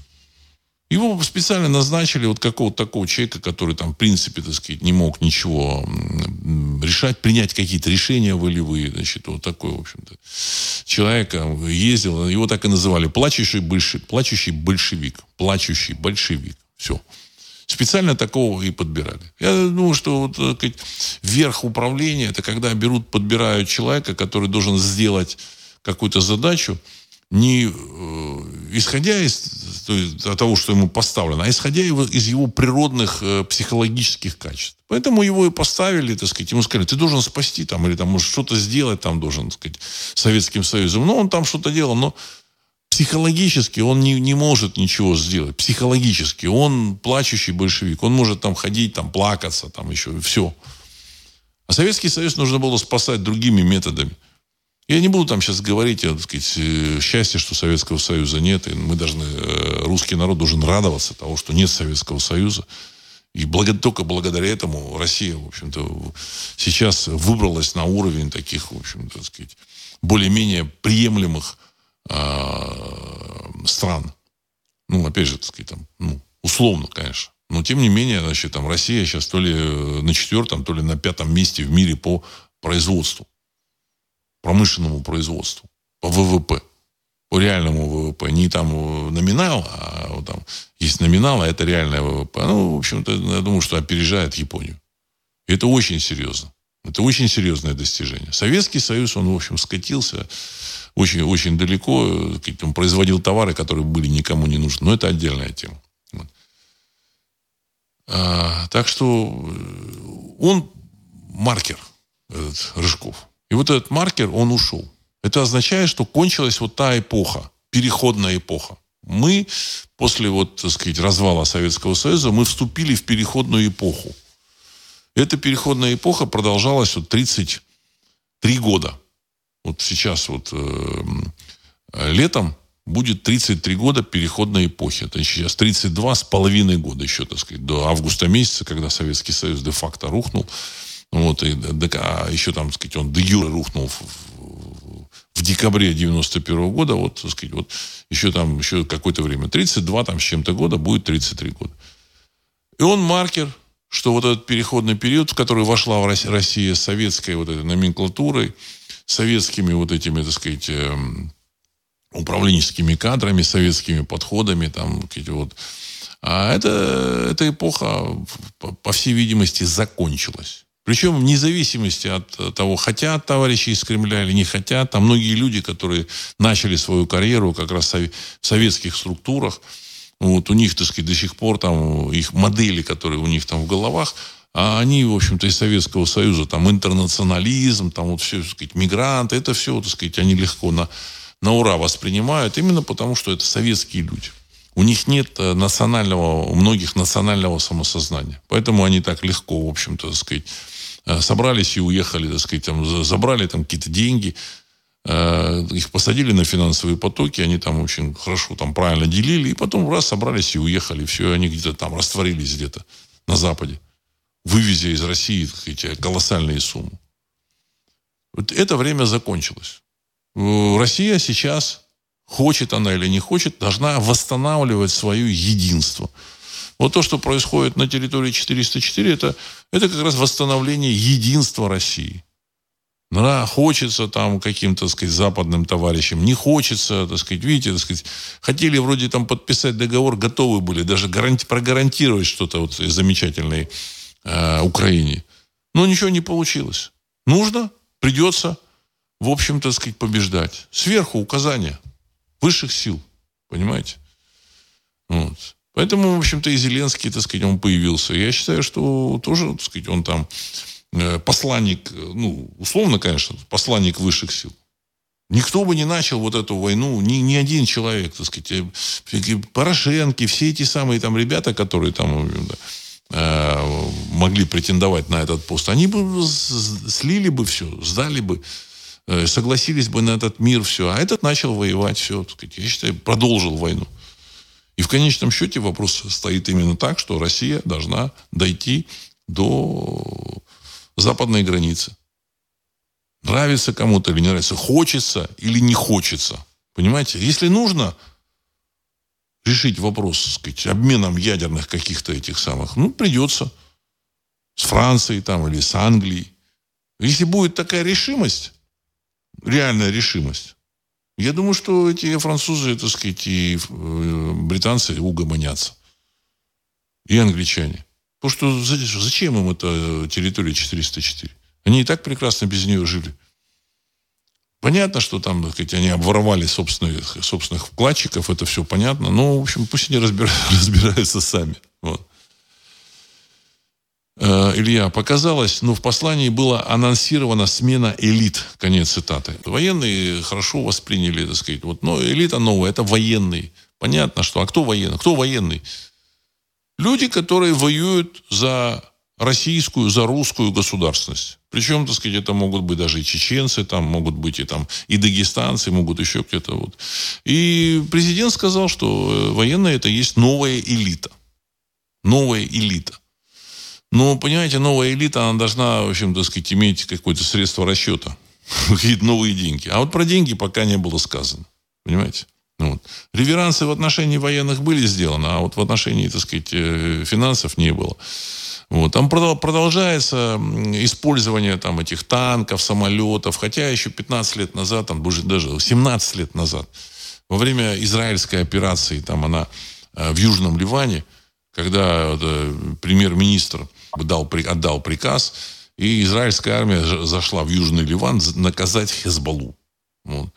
Его специально назначили вот какого-то такого человека, который там, в принципе, так сказать, не мог ничего решать, принять какие-то решения волевые, значит, вот такой, в общем-то, человек ездил, его так и называли, плачущий, большевик, плачущий большевик, плачущий большевик, все. Специально такого и подбирали. Я думаю, что вот, э, сказать, верх управления, это когда берут, подбирают человека, который должен сделать какую-то задачу, не э, исходя из то есть, того, что ему поставлено, а исходя из его природных э, психологических качеств. Поэтому его и поставили, так сказать, ему сказали, ты должен спасти там, или там, может, что-то сделать там должен, так сказать, Советским Союзом. Ну, он там что-то делал, но психологически он не, не может ничего сделать. Психологически. Он плачущий большевик. Он может там ходить, там плакаться, там еще все. А Советский Союз нужно было спасать другими методами. Я не буду там сейчас говорить о так сказать, э, счастье, что Советского Союза нет. И мы должны, э, русский народ должен радоваться того, что нет Советского Союза. И только благодаря этому Россия, в общем-то, сейчас выбралась на уровень таких, в общем-то, сказать, более-менее приемлемых э, стран. Ну, опять же, так сказать, там, ну, условно, конечно. Но, тем не менее, значит, там Россия сейчас то ли на четвертом, то ли на пятом месте в мире по производству. Промышленному производству. По ВВП. По реальному ВВП. Не там номинал, а вот там есть номинал, а это реальное ВВП. Ну, в общем-то, я думаю, что опережает Японию. И это очень серьезно. Это очень серьезное достижение. Советский Союз, он, в общем, скатился очень, очень далеко. Он производил товары, которые были никому не нужны. Но это отдельная тема. А, так что э, он маркер, этот Рыжков. И вот этот маркер, он ушел. Это означает, что кончилась вот та эпоха, переходная эпоха. Мы после вот, так сказать, развала Советского Союза, мы вступили в переходную эпоху. Эта переходная эпоха продолжалась вот 33 года. Вот сейчас вот э, летом будет 33 года переходной эпохи. Это сейчас 32 с половиной года еще, так сказать, до августа месяца, когда Советский Союз де-факто рухнул. Вот, и, а еще там, так сказать, он де юре рухнул в, в, декабре 91 года, вот, так сказать, вот еще там, еще какое-то время, 32 там с чем-то года, будет 33 года. И он маркер, что вот этот переходный период, в который вошла в Россия советской вот этой номенклатурой, советскими вот этими, так сказать, эм, управленческими кадрами, советскими подходами, там, вот, А это, эта эпоха, по всей видимости, закончилась. Причем вне зависимости от того, хотят товарищи из Кремля или не хотят. Там многие люди, которые начали свою карьеру как раз в советских структурах, вот у них, так сказать, до сих пор там их модели, которые у них там в головах, а они, в общем-то, из Советского Союза, там, интернационализм, там, вот все, так сказать, мигранты, это все, так сказать, они легко на, на ура воспринимают, именно потому, что это советские люди. У них нет э, национального, у многих национального самосознания. Поэтому они так легко, в общем-то, так сказать, Э, собрались и уехали, так сказать, там, забрали там какие-то деньги, э, их посадили на финансовые потоки, они там очень хорошо, там правильно делили, и потом раз собрались и уехали, все, они где-то там растворились где-то на Западе, вывезя из России эти колоссальные суммы. Вот это время закончилось. Россия сейчас, хочет она или не хочет, должна восстанавливать свое единство – вот то, что происходит на территории 404, это, это как раз восстановление единства России. Да, хочется там каким-то, так сказать, западным товарищам, не хочется, так сказать, видите, так сказать, хотели вроде там подписать договор, готовы были даже гаранти, прогарантировать что-то вот замечательной э, Украине. Но ничего не получилось. Нужно, придется, в общем-то, сказать, побеждать. Сверху указания высших сил, понимаете? Вот. Поэтому, в общем-то, и Зеленский, так сказать, он появился. Я считаю, что тоже, так сказать, он там э, посланник, ну, условно, конечно, посланник высших сил. Никто бы не начал вот эту войну, ни, ни один человек, так сказать, э, Порошенки, все эти самые там ребята, которые там э, могли претендовать на этот пост, они бы слили бы все, сдали бы, согласились бы на этот мир, все. А этот начал воевать, все, так сказать, я считаю, продолжил войну. И в конечном счете вопрос стоит именно так, что Россия должна дойти до западной границы. Нравится кому-то или не нравится, хочется или не хочется. Понимаете? Если нужно решить вопрос, так сказать, обменом ядерных каких-то этих самых, ну, придется с Францией там или с Англией. Если будет такая решимость, реальная решимость, я думаю, что эти французы, так сказать, и э, британцы угомонятся. И англичане. Потому что зачем им эта территория 404? Они и так прекрасно без нее жили. Понятно, что там, так сказать, они обворовали собственных, собственных вкладчиков, это все понятно. Но, в общем, пусть они разбираются сами. Вот. Э, Илья, показалось, ну, в послании была анонсирована смена элит, конец цитаты. Военные хорошо восприняли, так сказать, вот, но элита новая, это военные. Понятно, что, а кто военный? Кто военный? Люди, которые воюют за российскую, за русскую государственность. Причем, так сказать, это могут быть даже и чеченцы, там могут быть и там и дагестанцы, могут еще где-то вот. И президент сказал, что э, военные это есть новая элита. Новая элита. Но, понимаете, новая элита, она должна, в общем, так сказать, иметь какое-то средство расчета. Какие-то новые деньги. А вот про деньги пока не было сказано. Понимаете? Ну вот. Реверансы в отношении военных были сделаны, а вот в отношении, так сказать, э, финансов не было. Вот. Там продолжается использование там, этих танков, самолетов. Хотя еще 15 лет назад, там, даже 17 лет назад, во время израильской операции, там она э, в Южном Ливане, когда э, премьер-министр дал, отдал приказ, и израильская армия зашла в Южный Ливан наказать Хезбалу. Вот.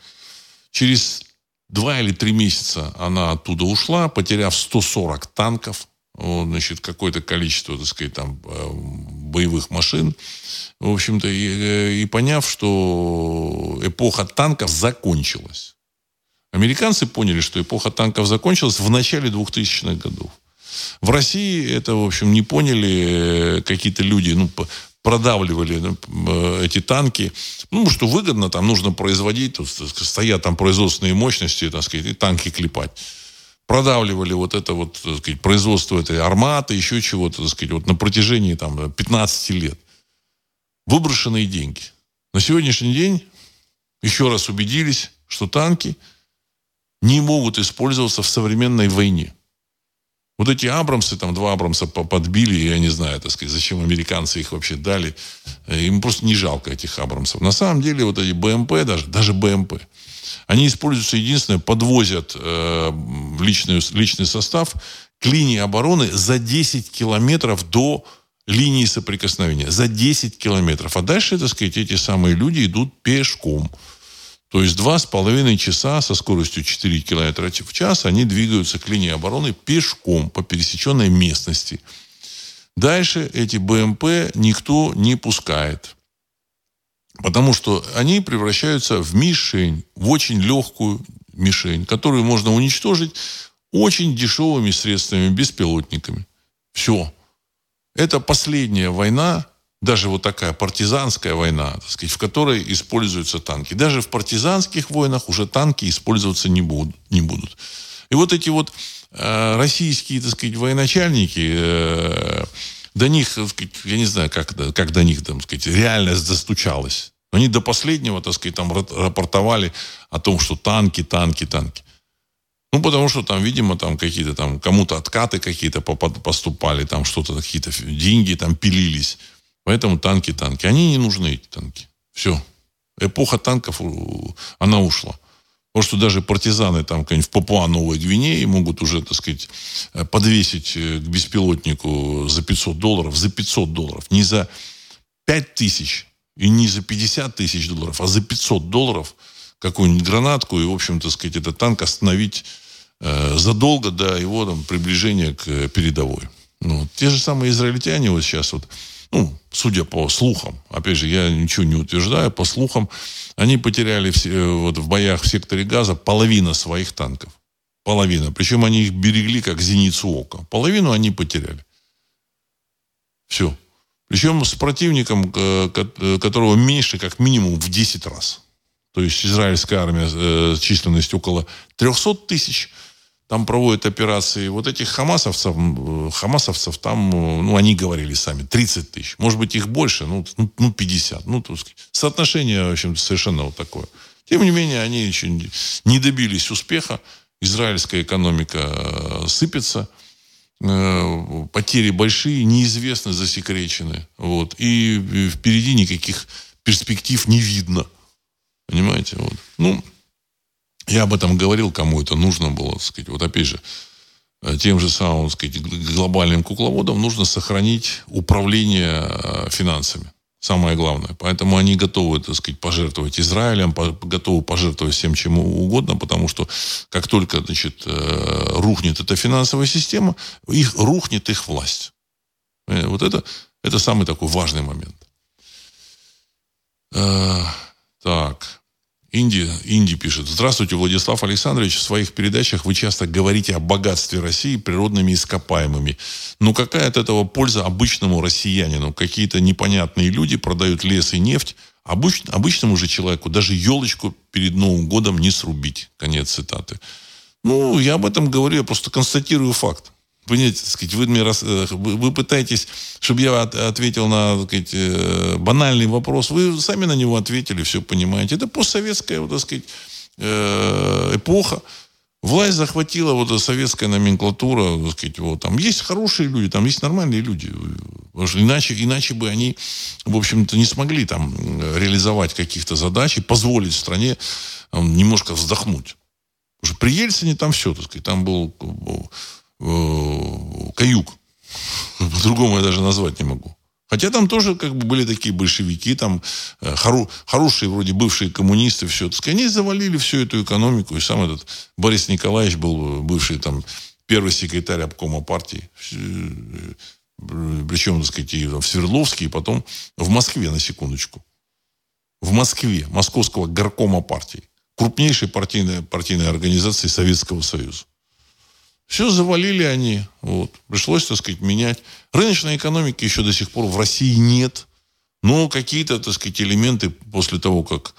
Через два или три месяца она оттуда ушла, потеряв 140 танков, вот, значит, какое-то количество, так сказать, там, э, боевых машин. В общем-то, и, э, и поняв, что эпоха танков закончилась. Американцы поняли, что эпоха танков закончилась в начале 2000-х годов. В России это, в общем, не поняли э, какие-то люди, ну, продавливали ну, э, эти танки. Ну, что выгодно, там нужно производить, тут стоят там производственные мощности, так сказать, и танки клепать. Продавливали вот это вот, так сказать, производство этой арматы, еще чего-то, так сказать, вот на протяжении там 15 лет. Выброшенные деньги. На сегодняшний день еще раз убедились, что танки не могут использоваться в современной войне. Вот эти Абрамсы, там два Абрамса подбили, я не знаю, так сказать, зачем американцы их вообще дали. Э, им просто не жалко этих Абрамсов. На самом деле вот эти БМП, даже, даже БМП, они используются единственное, подвозят э, личный, личный состав к линии обороны за 10 километров до линии соприкосновения. За 10 километров. А дальше, так сказать, эти самые люди идут пешком. То есть два с половиной часа со скоростью 4 километра в час они двигаются к линии обороны пешком по пересеченной местности. Дальше эти БМП никто не пускает. Потому что они превращаются в мишень, в очень легкую мишень, которую можно уничтожить очень дешевыми средствами, беспилотниками. Все. Это последняя война, даже вот такая партизанская война, так сказать, в которой используются танки. Даже в партизанских войнах уже танки использоваться не будут. Не будут. И вот эти вот э, российские, так сказать, военачальники, э, до них, так сказать, я не знаю, как, как до них, так сказать, реальность достучалась. Они до последнего, так сказать, там рапортовали о том, что танки, танки, танки. Ну, потому что там, видимо, там какие-то там, кому-то откаты какие-то поступали, там что-то, какие-то деньги там пилились. Поэтому танки, танки. Они не нужны, эти танки. Все. Эпоха танков, она ушла. Потому что даже партизаны там в Папуа-Новой Гвинеи могут уже, так сказать, э, подвесить э, к беспилотнику за 500 долларов. За 500 долларов. Не за 5 тысяч и не за 50 тысяч долларов, а за 500 долларов какую-нибудь гранатку и, в общем, так сказать, этот танк остановить э, задолго до его там, приближения к передовой. Ну, те же самые израильтяне вот сейчас вот, ну, судя по слухам, опять же, я ничего не утверждаю, по слухам, они потеряли в, э, вот, в боях в секторе газа половину своих танков. Половина. Причем они их берегли как зеницу ока. Половину они потеряли. Все. Причем с противником, э, э, которого меньше как минимум в 10 раз. То есть израильская армия, численность около 300 тысяч, там проводят операции. Вот этих хамасовцев, хамасовцев там, ну, они говорили сами, 30 тысяч. Может быть, их больше, ну, ну 50. Ну, то есть, соотношение, в общем совершенно вот такое. Тем не менее, они еще не добились успеха. Израильская экономика э, сыпется. Э, потери большие, неизвестно, засекречены. Вот. И впереди никаких перспектив не видно. Понимаете? Вот. Ну, я об этом говорил, кому это нужно было, так сказать. Вот опять же, э, тем же самым, так сказать, глобальным кукловодам нужно сохранить управление э, финансами. Самое главное. Поэтому они готовы, так сказать, пожертвовать Израилем, готовы пожертвовать всем чем угодно, потому что как только, значит, э, рухнет эта финансовая система, их рухнет их власть. Вот это, это самый такой важный момент. Так. Инди, Инди пишет. Здравствуйте, Владислав Александрович. В своих передачах вы часто говорите о богатстве России природными ископаемыми. Но какая от этого польза обычному россиянину? Какие-то непонятные люди продают лес и нефть. Обыч, обычному же человеку даже елочку перед Новым годом не срубить. Конец цитаты. Ну, я об этом говорю, я просто констатирую факт. Понимаете, сказать, вы, мне рас... Э, вы пытаетесь, чтобы я ответил на так сказать, э, банальный вопрос. Вы сами на него ответили, все понимаете. Это постсоветская, вот, так сказать, э, эпоха. Власть захватила вот советская номенклатура, так сказать, вот, там есть хорошие люди, там есть нормальные люди. Потому что иначе, иначе бы они, в общем-то, не смогли там реализовать каких-то задач и позволить стране немножко вздохнуть. Что при Ельцине там все, так сказать, там был Э, каюк. По-другому я даже назвать не могу. Хотя там тоже как бы были такие большевики, там э, хоро, хорошие вроде бывшие коммунисты, все. Так они завалили всю эту экономику. И сам этот Борис Николаевич был бывший там первый секретарь обкома партии. Э, Причем, так сказать, и в Свердловске, и потом в Москве, на секундочку. В Москве, Московского горкома партии. Крупнейшей партийной, партийной организации Советского Союза. Все завалили они. Вот. Пришлось, так сказать, менять. Рыночной экономики еще до сих пор в России нет. Но какие-то, так сказать, элементы после того, как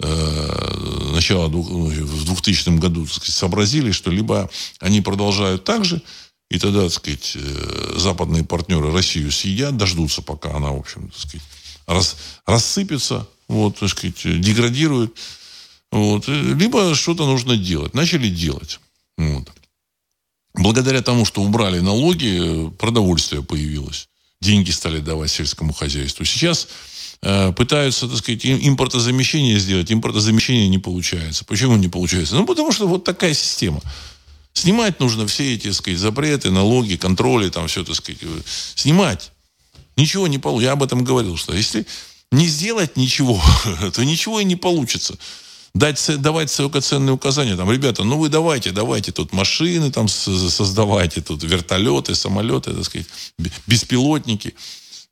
э, начало ну, в 2000 году так сказать, сообразили, что либо они продолжают так же, и тогда, так сказать, э, западные партнеры Россию съедят, дождутся, пока она, в общем, так сказать, рас, рассыпется, вот, так сказать, деградирует. Вот. Либо что-то нужно делать. Начали делать. Вот. Благодаря тому, что убрали налоги, продовольствие появилось. Деньги стали давать сельскому хозяйству. Сейчас э, пытаются, так сказать, импортозамещение сделать. Импортозамещение не получается. Почему не получается? Ну, потому что вот такая система. Снимать нужно все эти, так сказать, запреты, налоги, контроли, там все, так сказать, снимать. Ничего не получится. Я об этом говорил, что если не сделать ничего, то ничего и не получится. Дать, давать только ценные указания. Там, ребята, ну вы давайте, давайте тут машины там создавайте, тут вертолеты, самолеты, так сказать, беспилотники.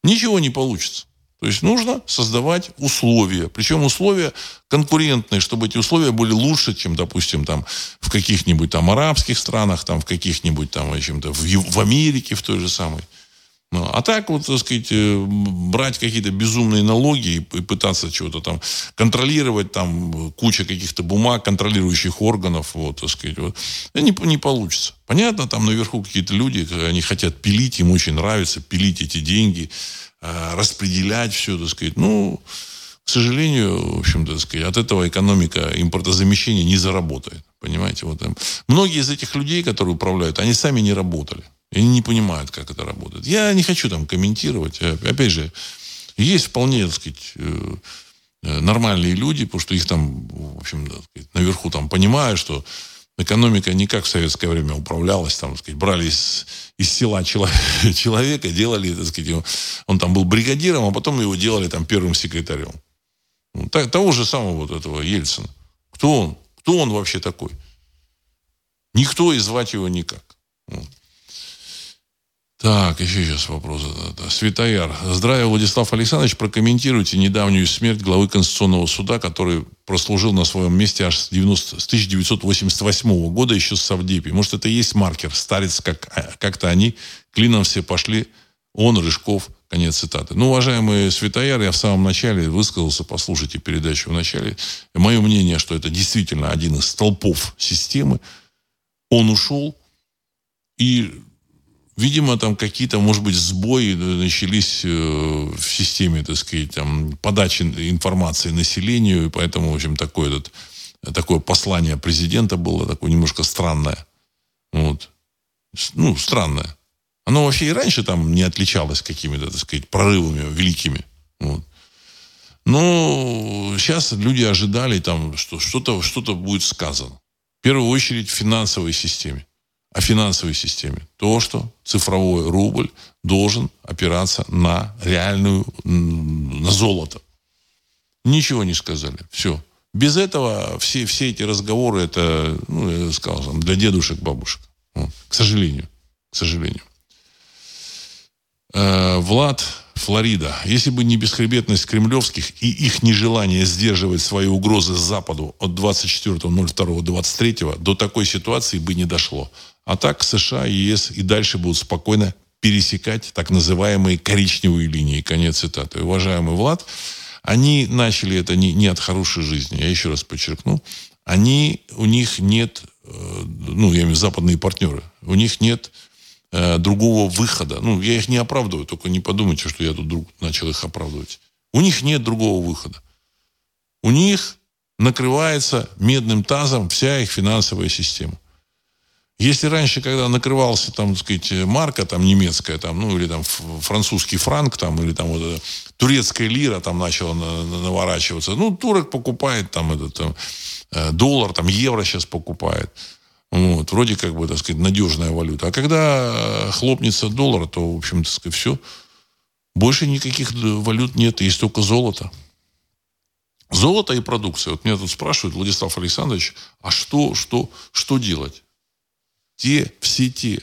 Ничего не получится. То есть нужно создавать условия. Причем условия конкурентные, чтобы эти условия были лучше, чем, допустим, там, в каких-нибудь там арабских странах, там, в каких-нибудь там, в, в Америке в той же самой. Ну, а так вот, так сказать, э, брать какие-то безумные налоги и, пытаться чего-то там контролировать, там куча каких-то бумаг, контролирующих органов, вот, так сказать, вот, не, не получится. Понятно, там наверху какие-то люди, они хотят пилить, им очень нравится пилить эти деньги, э, распределять все, так сказать. Ну, к сожалению, в общем-то, сказать, от этого экономика импортозамещения не заработает. Понимаете? Вот. Многие из этих людей, которые управляют, они сами не работали. И не понимают, как это работает. Я не хочу там комментировать. Э, опять же, есть вполне, так сказать, э, э, нормальные люди, потому что их там, в общем, так сказать, наверху там понимают, что экономика не как в советское время управлялась, там, так сказать, брали из, из села человека, делали, так сказать, он там был бригадиром, а потом его делали там первым секретарем. Ну, того же самого вот этого Ельцина. Кто он? Кто он вообще такой? Никто и звать его никак. Так, еще сейчас вопрос. Светояр. Здравия, Владислав Александрович. Прокомментируйте недавнюю смерть главы Конституционного суда, который прослужил на своем месте аж с, 90, с 1988 года еще с Савдепи. Может, это и есть маркер? Старец, как, а, как-то они клином все пошли. Он, Рыжков. Конец цитаты. Ну, уважаемый Светояр, я в самом начале высказался, послушайте передачу в начале. Мое мнение, что это действительно один из столпов системы. Он ушел, и Видимо, там какие-то, может быть, сбои начались э, в системе, так сказать, там, подачи информации населению, и поэтому, в общем, такое, этот, такое послание президента было такое немножко странное. Вот. Ну, странное. Оно вообще и раньше там не отличалось какими-то, так сказать, прорывами великими. Вот. Но сейчас люди ожидали, там, что что-то что будет сказано. В первую очередь в финансовой системе о финансовой системе. То, что цифровой рубль должен опираться на реальную, на золото. Ничего не сказали. Все. Без этого все, все эти разговоры, это, ну, я сказал, для дедушек, бабушек. К сожалению. К сожалению. Э, Влад, Флорида. Если бы не бесхребетность кремлевских и их нежелание сдерживать свои угрозы Западу от 24.02.23, до такой ситуации бы не дошло. А так США и ЕС и дальше будут спокойно пересекать так называемые коричневые линии. Конец цитаты. Уважаемый Влад, они начали это не, не от хорошей жизни. Я еще раз подчеркну. Они, у них нет, э, ну, я имею в виду западные партнеры, у них нет э, другого выхода. Ну, я их не оправдываю, только не подумайте, что я тут вдруг начал их оправдывать. У них нет другого выхода. У них накрывается медным тазом вся их финансовая система. Если раньше, когда накрывался, там, так сказать, марка там немецкая, там, ну, или там французский франк, там, или там вот турецкая лира там начала на, на, наворачиваться, ну, турок покупает там этот там, э, доллар, там, евро сейчас покупает. Вот, вроде как бы, так сказать, надежная валюта. А когда хлопнется доллар, то, в общем, так сказать, все. Больше никаких валют нет, есть только золото. Золото и продукция. Вот меня тут спрашивают, Владислав Александрович, а что, что, что делать? Те, все те,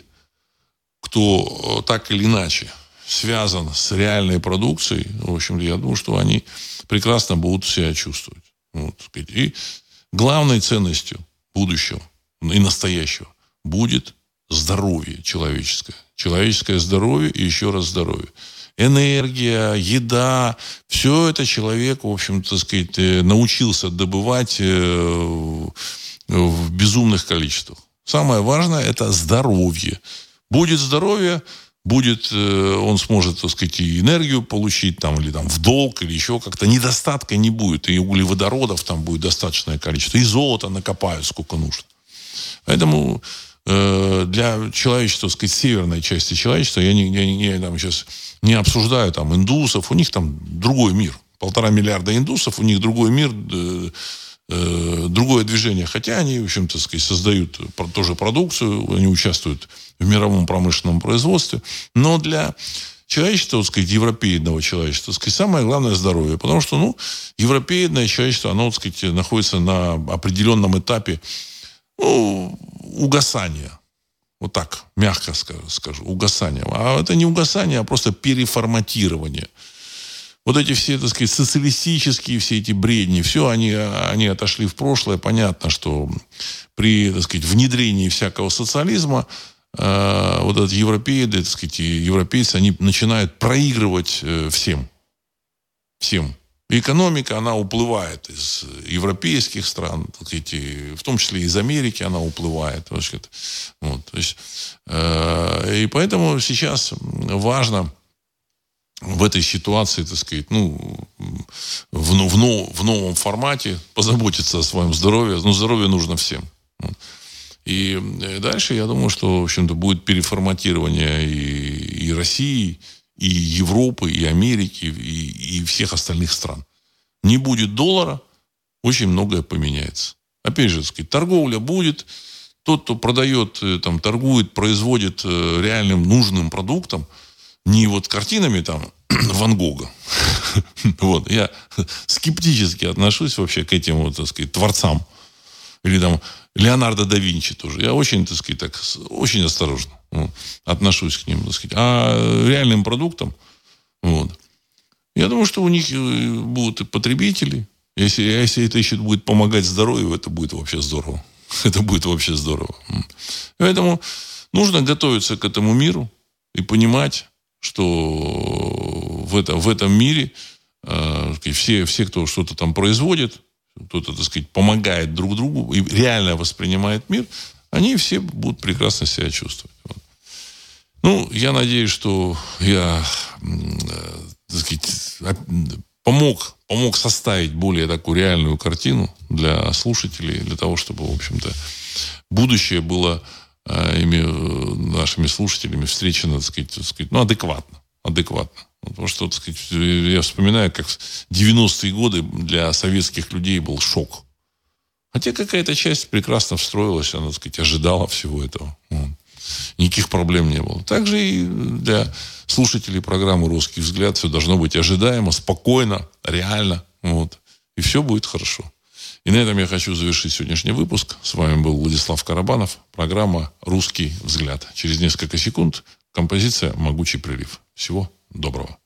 кто э, так или иначе связан с реальной продукцией, в общем, я думаю, что они прекрасно будут себя чувствовать. Вот, и главной ценностью будущего и настоящего будет здоровье человеческое. Человеческое здоровье и еще раз здоровье. Энергия, еда, все это человек, в общем, так сказать, э, научился добывать э, в безумных количествах. Самое важное – это здоровье. Будет здоровье, будет, э, он сможет, так сказать, и энергию получить, там, или там в долг, или еще как-то. Недостатка не будет. И углеводородов там будет достаточное количество. И золота накопают сколько нужно. Поэтому э, для человечества, так сказать, северной части человечества, я, не, я, я там сейчас не обсуждаю там индусов, у них там другой мир. Полтора миллиарда индусов, у них другой мир, э, э, другое движение. Хотя они, в общем-то, сказать, создают тоже продукцию, они участвуют в мировом промышленном производстве. Но для человечества, так сказать, европейного человечества, сказать, самое главное здоровье. Потому что, ну, европейное человечество, оно, так сказать, находится на определенном этапе ну, угасания. Вот так, мягко скажу, угасание. А это не угасание, а просто переформатирование. Вот эти все, так сказать, социалистические все эти бредни, все, они, они отошли в прошлое. Понятно, что при, так сказать, внедрении всякого социализма э, вот этот европейцы, так сказать, европейцы, они начинают проигрывать э, всем. Всем. И экономика, она уплывает из европейских стран, эти, в том числе из Америки она уплывает. Вот, то есть, э, и поэтому сейчас важно в этой ситуации, так сказать, ну, в, в, в новом формате позаботиться о своем здоровье. Но ну, здоровье нужно всем. И э, дальше, я думаю, что, в общем-то, будет переформатирование и, и России, и Европы, и Америки, и, и всех остальных стран. Не будет доллара, очень многое поменяется. Опять же, сказать, торговля будет. Тот, кто продает, э, там, торгует, производит э, реальным нужным продуктом, не вот картинами там Ван Гога. Вот. Я скептически отношусь вообще к этим, вот, так сказать, творцам. Или там Леонардо да Винчи тоже. Я очень, так сказать, так, очень осторожно вот, отношусь к ним, так сказать. А реальным продуктам, вот. Я думаю, что у них э, будут и потребители. Если, если это еще будет помогать здоровью, это будет вообще здорово. Это будет вообще здорово. Поэтому нужно готовиться к этому миру и понимать, что в, это, в этом мире э, все, все, кто что-то там производит, кто-то, так сказать, помогает друг другу и реально воспринимает мир, они все будут прекрасно себя чувствовать. Вот. Ну, я надеюсь, что я э, так сказать, помог, помог составить более такую реальную картину для слушателей, для того, чтобы, в общем-то, будущее было ими, э, нашими слушателями встречено, так сказать, так сказать ну, адекватно. Адекватно. Потому что, так сказать, я вспоминаю, как 90-е годы для советских людей был шок. Хотя какая-то часть прекрасно встроилась, она, так сказать, ожидала всего этого. Никаких проблем не было. Также и для слушателей программы «Русский взгляд» все должно быть ожидаемо, спокойно, реально. Вот. И все будет хорошо. И на этом я хочу завершить сегодняшний выпуск. С вами был Владислав Карабанов. Программа «Русский взгляд». Через несколько секунд композиция «Могучий прилив». Всего доброго.